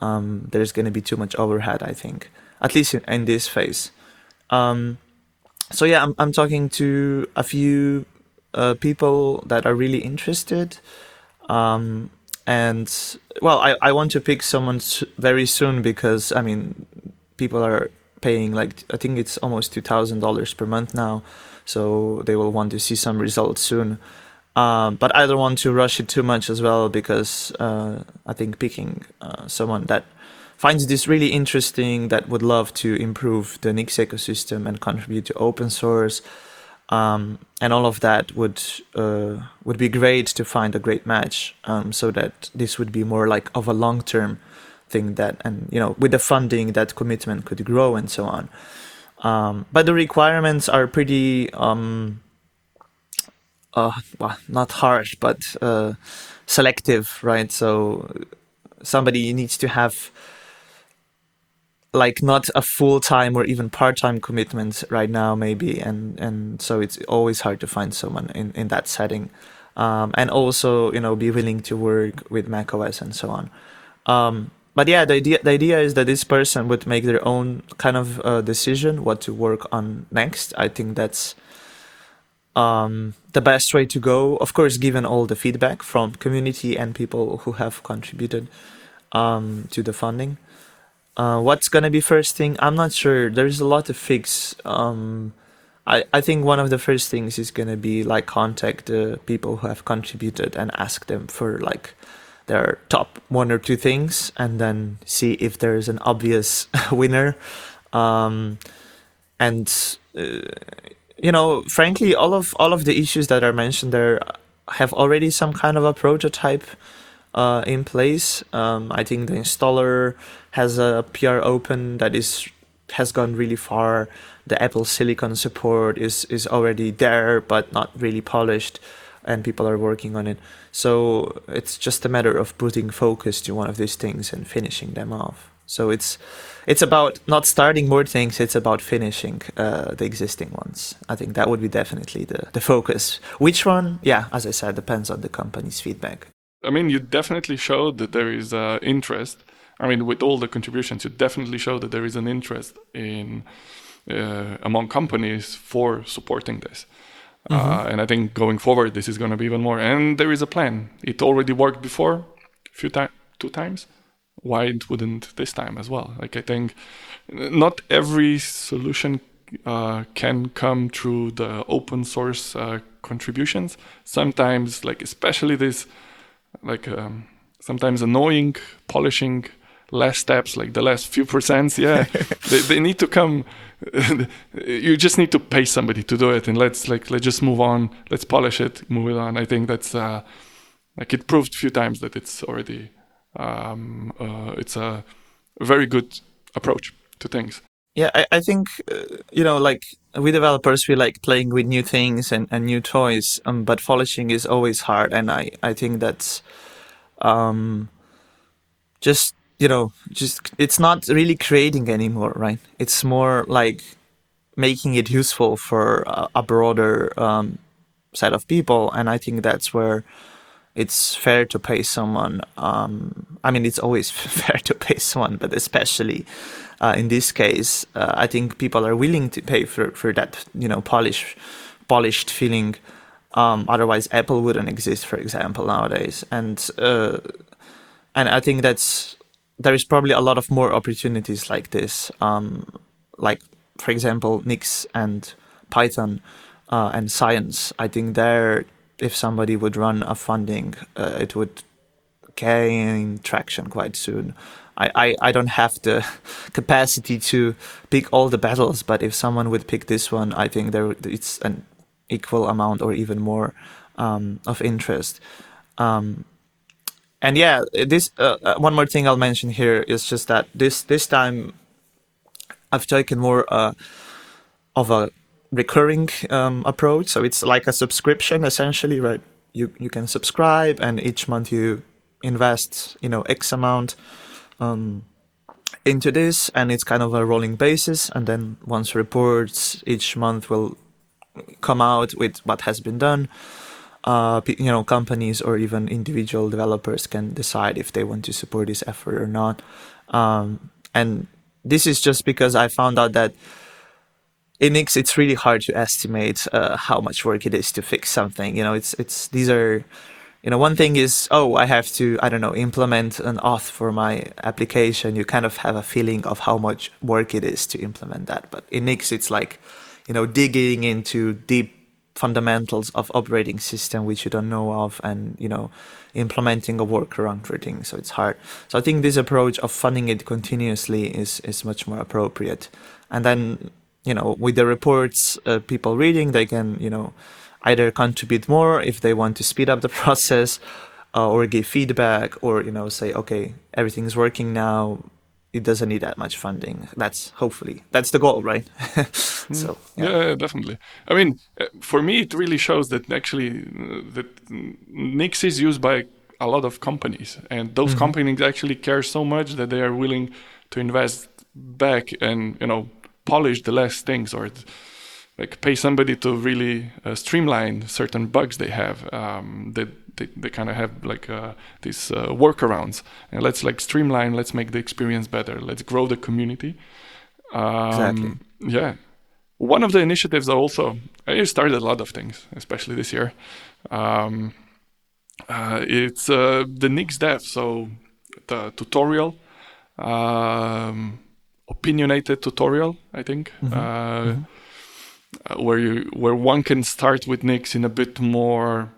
um, there's going to be too much overhead. I think, at least in, in this phase. Um, so yeah, I'm I'm talking to a few uh, people that are really interested. Um, and well, I, I want to pick someone very soon because I mean, people are paying like I think it's almost two thousand dollars per month now, so they will want to see some results soon. Um, but I don't want to rush it too much as well because uh, I think picking uh, someone that finds this really interesting, that would love to improve the Nix ecosystem and contribute to open source, um, and all of that would uh, would be great to find a great match, um, so that this would be more like of a long term thing that, and you know, with the funding, that commitment could grow and so on. Um, but the requirements are pretty, um, uh, well, not harsh, but uh, selective, right? So somebody needs to have like not a full time or even part time commitment right now, maybe, and and so it's always hard to find someone in in that setting, um, and also you know be willing to work with macOS and so on. Um, but yeah, the idea the idea is that this person would make their own kind of uh, decision what to work on next. I think that's um, the best way to go. Of course, given all the feedback from community and people who have contributed um, to the funding. Uh, what's gonna be first thing? I'm not sure. There's a lot to fix. Um, I, I think one of the first things is gonna be like contact the people who have contributed and ask them for like their top one or two things, and then see if there's an obvious winner. Um, and uh, you know, frankly, all of all of the issues that are mentioned there have already some kind of a prototype uh, in place. Um, I think the installer has a PR open that is has gone really far. The Apple Silicon support is is already there, but not really polished, and people are working on it. So it's just a matter of putting focus to one of these things and finishing them off. So it's it's about not starting more things; it's about finishing uh, the existing ones. I think that would be definitely the the focus. Which one? Yeah, as I said, depends on the company's feedback. I mean, you definitely showed that there is uh, interest. I mean, with all the contributions, you definitely show that there is an interest in uh, among companies for supporting this. Uh, mm-hmm. Uh, and I think going forward, this is going to be even more. And there is a plan. It already worked before, a few times, two times. Why it wouldn't this time as well? Like I think not every solution uh, can come through the open source uh, contributions. Sometimes, like especially this like um, sometimes annoying polishing last steps like the last few percents yeah. They, they need to come you just need to pay somebody to do it and let's like let's just move on. Let's polish it move it on. I think that's uh like it proved a few times that it's already um uh, it's a very good approach to things. Yeah i, I think uh, you know like we developers we like playing with new things and, and new toys um, but polishing is always hard and i i think that's um just you know just it's not really creating anymore right it's more like making it useful for a, a broader um, set of people and i think that's where it's fair to pay someone um, i mean it's always fair to pay someone but especially uh, in this case, uh, I think people are willing to pay for, for that, you know, polish, polished feeling. Um, otherwise, Apple wouldn't exist, for example, nowadays. And uh, and I think that's there is probably a lot of more opportunities like this. Um, like, for example, Nix and Python uh, and science. I think there, if somebody would run a funding, uh, it would gain traction quite soon. I, I, I don't have the capacity to pick all the battles, but if someone would pick this one, I think there it's an equal amount or even more um, of interest. Um, and yeah, this uh, uh, one more thing I'll mention here is just that this this time I've taken more uh, of a recurring um, approach. So it's like a subscription essentially, right? You you can subscribe, and each month you invest, you know, X amount um, into this, and it's kind of a rolling basis. And then once reports each month will come out with what has been done. Uh, you know, companies or even individual developers can decide if they want to support this effort or not. Um, and this is just because I found out that in Nix it's really hard to estimate uh, how much work it is to fix something. You know, it's it's these are you know one thing is oh I have to I don't know implement an auth for my application. You kind of have a feeling of how much work it is to implement that. But in Nix it's like you know digging into deep fundamentals of operating system which you don't know of and you know implementing a workaround for things so it's hard. So i think this approach of funding it continuously is is much more appropriate. And then you know with the reports uh, people reading they can you know either contribute more if they want to speed up the process uh, or give feedback or you know say okay everything's working now it doesn't need that much funding. That's hopefully that's the goal, right? so yeah. yeah. definitely. I mean, uh, for me, it really shows that actually uh, that Nix is used by a lot of companies, and those mm-hmm. companies actually care so much that they are willing to invest back and you know polish the last things or like pay somebody to really uh, streamline certain bugs they have um, that they, they kind of have like uh, these uh, workarounds. And let's like streamline let's make the experience better. Let's grow the community. Um, exactly yeah. One of the initiatives I also i started a lot of things especially this year. Um, uh, it's uh, the nix dev so the tutorial um, opinionated tutorial i think mm-hmm. Uh, mm-hmm. Uh, where you where one can start with nix in a bit more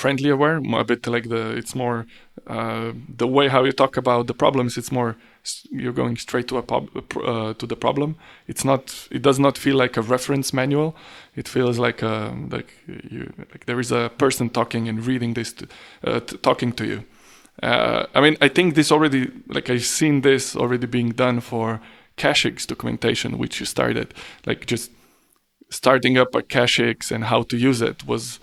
friendly aware, a bit like the it's more uh, the way how you talk about the problems. It's more you're going straight to a uh, to the problem. It's not. It does not feel like a reference manual. It feels like a, um, like you like there is a person talking and reading this, to, uh, talking to you. Uh, I mean, I think this already like I've seen this already being done for Cachix documentation, which you started like just starting up a Cachix and how to use it was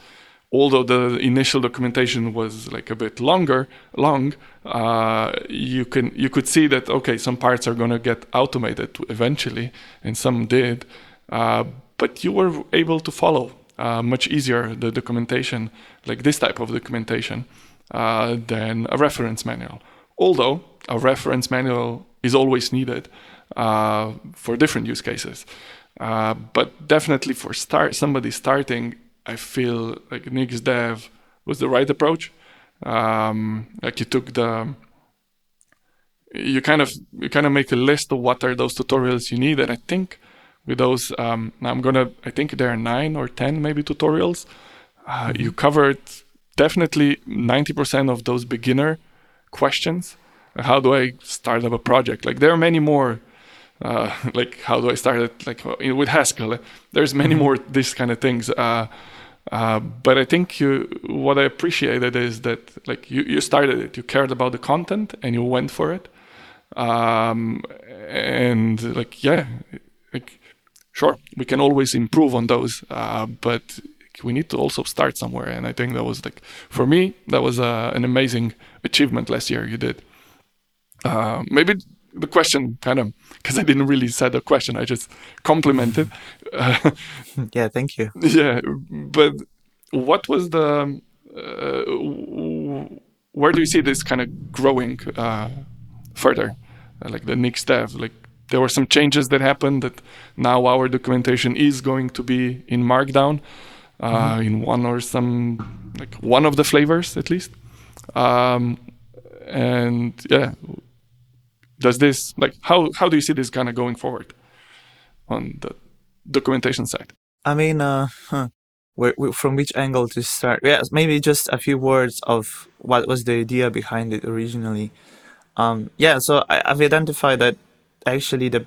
although the initial documentation was like a bit longer long uh, you can you could see that okay some parts are going to get automated eventually and some did uh, but you were able to follow uh, much easier the documentation like this type of documentation uh, than a reference manual. Although a reference manual is always needed uh, for different use cases uh, but definitely for start somebody starting I feel like Nix.dev was the right approach. Um, like you took the you kind of you kind of make a list of what are those tutorials you need, and I think with those um, I'm gonna I think there are nine or ten maybe tutorials. Uh, mm-hmm. You covered definitely 90% of those beginner questions. How do I start up a project? Like there are many more uh, like how do I start it like with Haskell. There's many mm-hmm. more these kind of things. Uh, uh, but I think you, what I appreciated is that like you, you started it, you cared about the content and you went for it. Um, and like, yeah, like, sure, we can always improve on those, uh, but we need to also start somewhere. And I think that was like, for me, that was uh, an amazing achievement last year you did. Uh, maybe the question kind of because I didn't really set the question. I just complimented. Uh, yeah, thank you. Yeah, but what was the uh, where do you see this kind of growing uh, further, uh, like the Nix.dev? Like there were some changes that happened that now our documentation is going to be in Markdown, uh, mm-hmm. in one or some like one of the flavors at least. Um, and yeah, does this like how how do you see this kind of going forward on the documentation side? I mean, uh, huh. where, where, from which angle to start? Yeah, maybe just a few words of what was the idea behind it originally. Um, yeah, so I, I've identified that actually the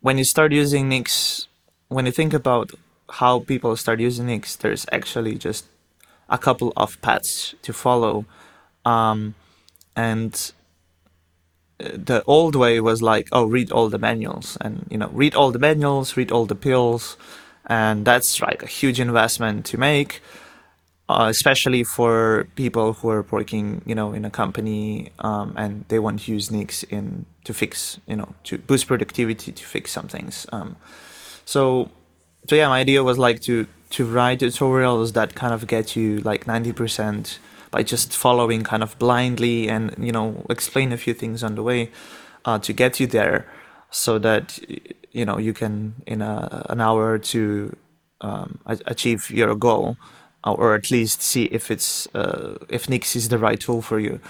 when you start using Nix, when you think about how people start using Nix, there's actually just a couple of paths to follow Um, and the old way was like, oh, read all the manuals and, you know, read all the manuals, read all the pills. And that's like a huge investment to make, uh, especially for people who are working, you know, in a company um, and they want to use Nix in to fix, you know, to boost productivity, to fix some things. Um, so, so yeah, my idea was like to to write tutorials that kind of get you like ninety percent by just following kind of blindly and you know explain a few things on the way uh, to get you there so that you know you can in a, an hour two um, achieve your goal or at least see if it's uh, if Nix is the right tool for you.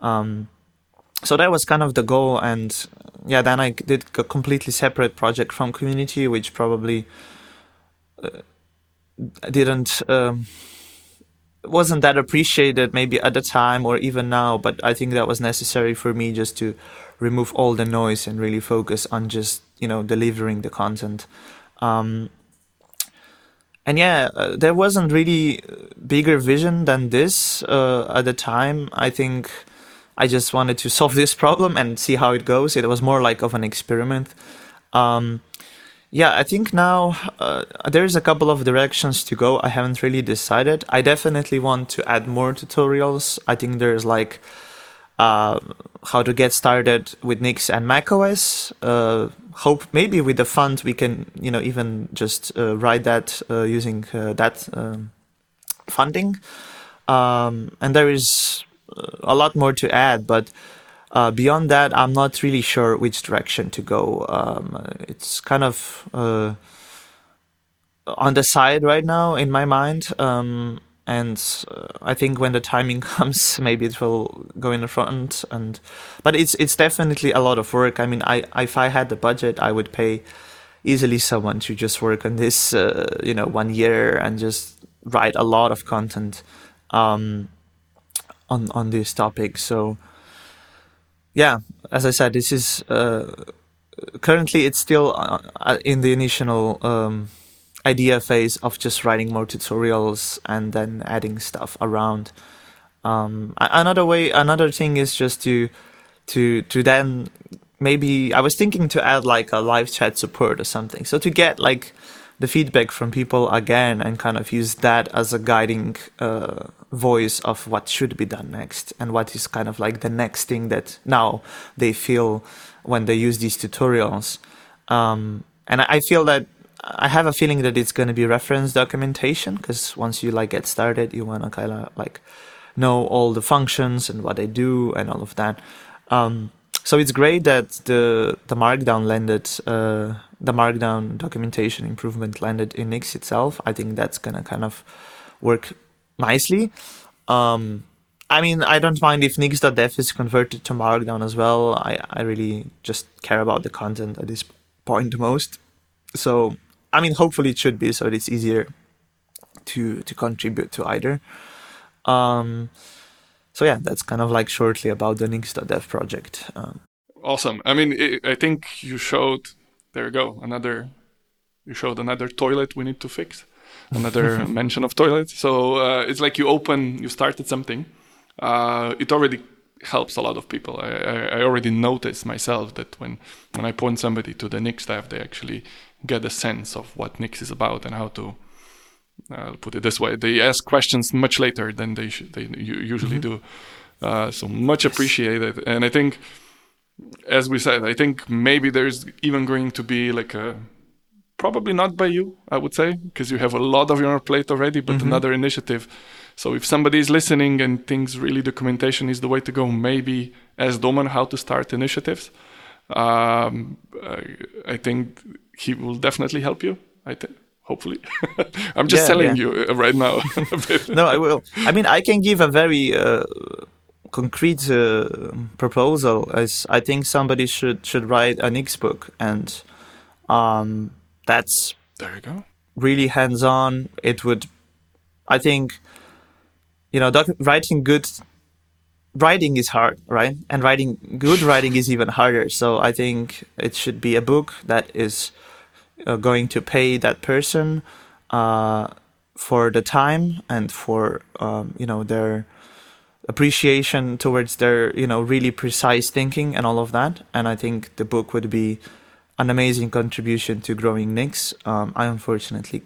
Um, so that was kind of the goal and yeah then I did a completely separate project from community which probably uh, didn't um, wasn't that appreciated maybe at the time or even now, but I think that was necessary for me just to remove all the noise and really focus on just you know delivering the content. Um, and yeah, uh, there wasn't really bigger vision than this uh, at the time. I think I just wanted to solve this problem and see how it goes. It was more like of an experiment. Um, yeah, I think now uh, there's a couple of directions to go. I haven't really decided. I definitely want to add more tutorials. I think there's like uh, how to get started with Nix and macOS. Uh, hope maybe with the fund we can, you know, even just uh, write that uh, using uh, that um, funding. Um, and there is a lot more to add, but uh, beyond that, I'm not really sure which direction to go. Um, it's kind of uh, on the side right now in my mind. Um, and uh, I think when the timing comes, maybe it will go in the front. And but it's it's definitely a lot of work. I mean, I if I had the budget, I would pay easily someone to just work on this, uh, you know, one year and just write a lot of content um, on on this topic. So yeah, as I said, this is uh, currently it's still uh, uh, in the initial um, idea phase of just writing more tutorials and then adding stuff around. Um, another way, another thing is just to to to then maybe I was thinking to add like a live chat support or something. So to get like the feedback from people again and kind of use that as a guiding uh, voice of what should be done next and what is kind of like the next thing that now they feel when they use these tutorials. Um, and I feel that I have a feeling that it's going to be reference documentation because once you like get started, you want to kind of like know all the functions and what they do and all of that. Um, so it's great that the the Markdown landed, uh, the Markdown documentation improvement landed in Nix itself. I think that's gonna kind of work nicely. Um, I mean, I don't mind if Nix.dev is converted to Markdown as well. I, I really just care about the content at this point most. So, I mean, hopefully it should be so it's easier to to contribute to either. Um, so yeah, that's kind of like shortly about the Nix.dev project. Um, awesome. I mean, it, I think you showed. There you go. Another. You showed another toilet we need to fix another mention of toilets. So uh, it's like you open, you started something. Uh, it already helps a lot of people. I, I, I, already noticed myself that when, when I point somebody to the Nix staff, they actually get a sense of what Nix is about and how to I'll put it this way. They ask questions much later than they sh- they usually mm-hmm. do. Uh, so much appreciated. And I think, as we said, I think maybe there's even going to be like a probably not by you, I would say, because you have a lot of your plate already, but mm-hmm. another initiative. So if somebody is listening and thinks really documentation is the way to go, maybe as Domen how to start initiatives, um, I, I think he will definitely help you. I think hopefully. I'm just yeah, telling yeah. you uh, right now. no, I will. I mean, I can give a very uh, concrete uh, proposal. As I think somebody should should write an Nix book, and um, that's there you go. Really hands on. It would, I think, you know, doc- writing good writing is hard, right? And writing good writing is even harder. So I think it should be a book that is uh, going to pay that person uh, for the time and for um, you know their appreciation towards their you know really precise thinking and all of that. And I think the book would be an amazing contribution to growing Nix. Um, I unfortunately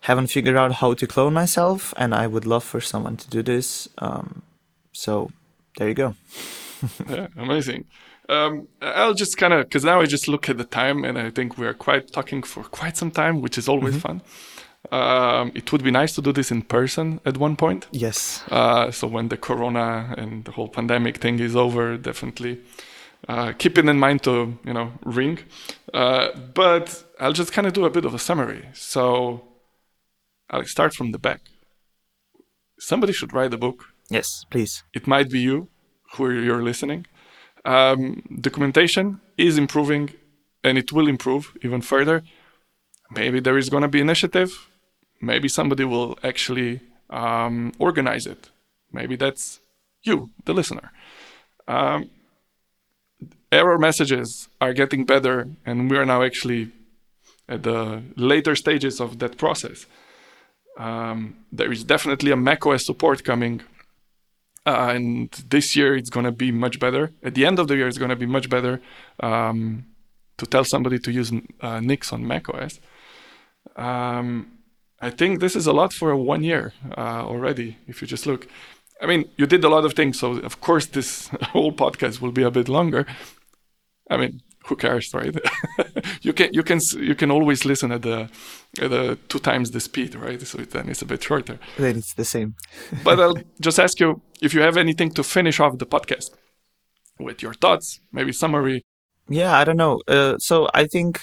haven't figured out how to clone myself, and I would love for someone to do this. Um, so there you go. yeah, amazing. Um, I'll just kind of because now I just look at the time, and I think we're quite talking for quite some time, which is always mm-hmm. fun. Um, it would be nice to do this in person at one point. Yes. Uh, so when the corona and the whole pandemic thing is over, definitely uh, keep it in mind to you know ring. Uh, but I'll just kind of do a bit of a summary. So I'll start from the back. Somebody should write a book. Yes, please. It might be you who you're listening. Um, documentation is improving and it will improve even further. Maybe there is going to be initiative. Maybe somebody will actually um, organize it. Maybe that's you, the listener. Um, error messages are getting better, and we are now actually at the later stages of that process. Um, there is definitely a macOS support coming uh, and this year it's going to be much better. At the end of the year, it's going to be much better um, to tell somebody to use uh, Nix on macOS. Um, I think this is a lot for one year uh, already. If you just look, I mean, you did a lot of things, so of course this whole podcast will be a bit longer. I mean, who cares, right? you can you can you can always listen at the at the two times the speed, right? So then it's a bit shorter. Then it's the same. but I'll just ask you if you have anything to finish off the podcast with your thoughts, maybe summary. Yeah, I don't know. Uh, so I think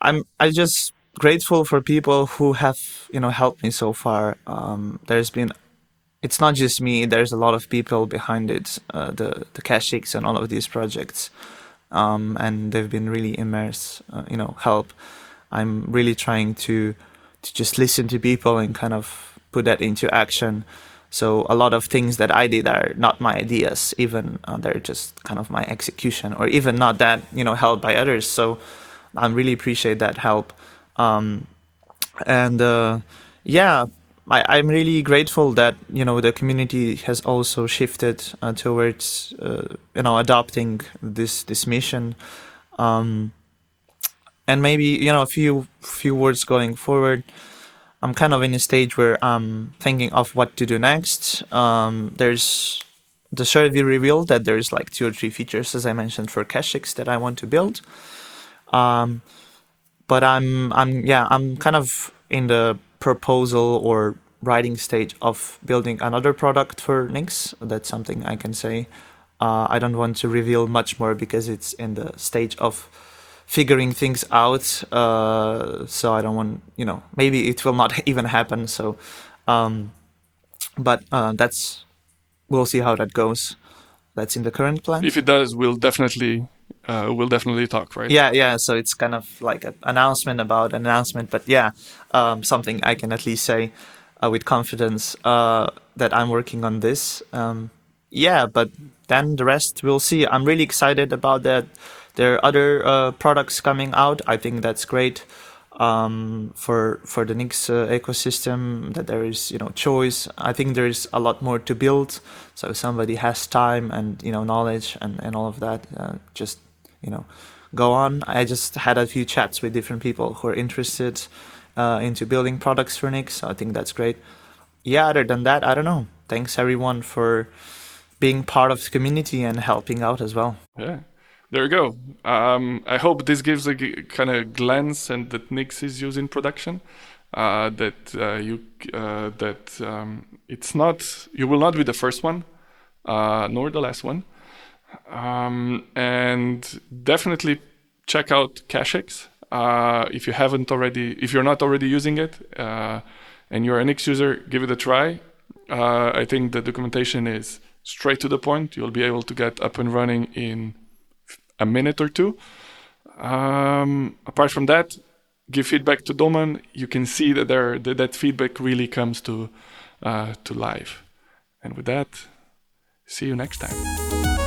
I'm I just grateful for people who have you know helped me so far. Um, there's been it's not just me. There's a lot of people behind it. Uh, the the Cachix and all of these projects um, and they've been really immersed, uh, you know, help. I'm really trying to to just listen to people and kind of put that into action. So a lot of things that I did are not my ideas, even uh, they're just kind of my execution, or even not that you know held by others. So I really appreciate that help. Um, and uh, yeah, I, am really grateful that you know the community has also shifted uh, towards uh, you know adopting this this mission, um, and maybe you know a few few words going forward. I'm kind of in a stage where I'm thinking of what to do next. Um, there's the survey revealed that there's like two or three features, as I mentioned, for Cachix that I want to build. Um, but I'm I'm yeah I'm kind of in the proposal or writing stage of building another product for Nix. That's something I can say. Uh, I don't want to reveal much more because it's in the stage of figuring things out. Uh, so I don't want, you know, maybe it will not even happen. So, um, but uh, that's we'll see how that goes. That's in the current plan. If it does, we'll definitely uh, we'll definitely talk, right? Yeah, yeah. So it's kind of like an announcement about an announcement, but yeah, um, something I can at least say uh, with confidence uh, that I'm working on this. Um, yeah, but then the rest we'll see. I'm really excited about that. There are other uh, products coming out. I think that's great um, for for the Nix uh, ecosystem. That there is you know choice. I think there is a lot more to build. So somebody has time and you know knowledge and and all of that, uh, just you know go on. I just had a few chats with different people who are interested uh, into building products for Nix. So I think that's great. Yeah, other than that, I don't know. Thanks everyone for being part of the community and helping out as well. Yeah. There you go. Um, I hope this gives a g- kind of glance and that Nix is used in production. Uh, that uh, you uh, that um, it's not you will not be the first one, uh, nor the last one. Um, and definitely check out Cachix. Uh, if you haven't already, if you're not already using it uh, and you're an Nix user, give it a try. Uh, I think the documentation is straight to the point. You'll be able to get up and running in a minute or two. Um, apart from that, give feedback to Domen. You can see that there that, that feedback really comes to uh, to life. And with that, see you next time.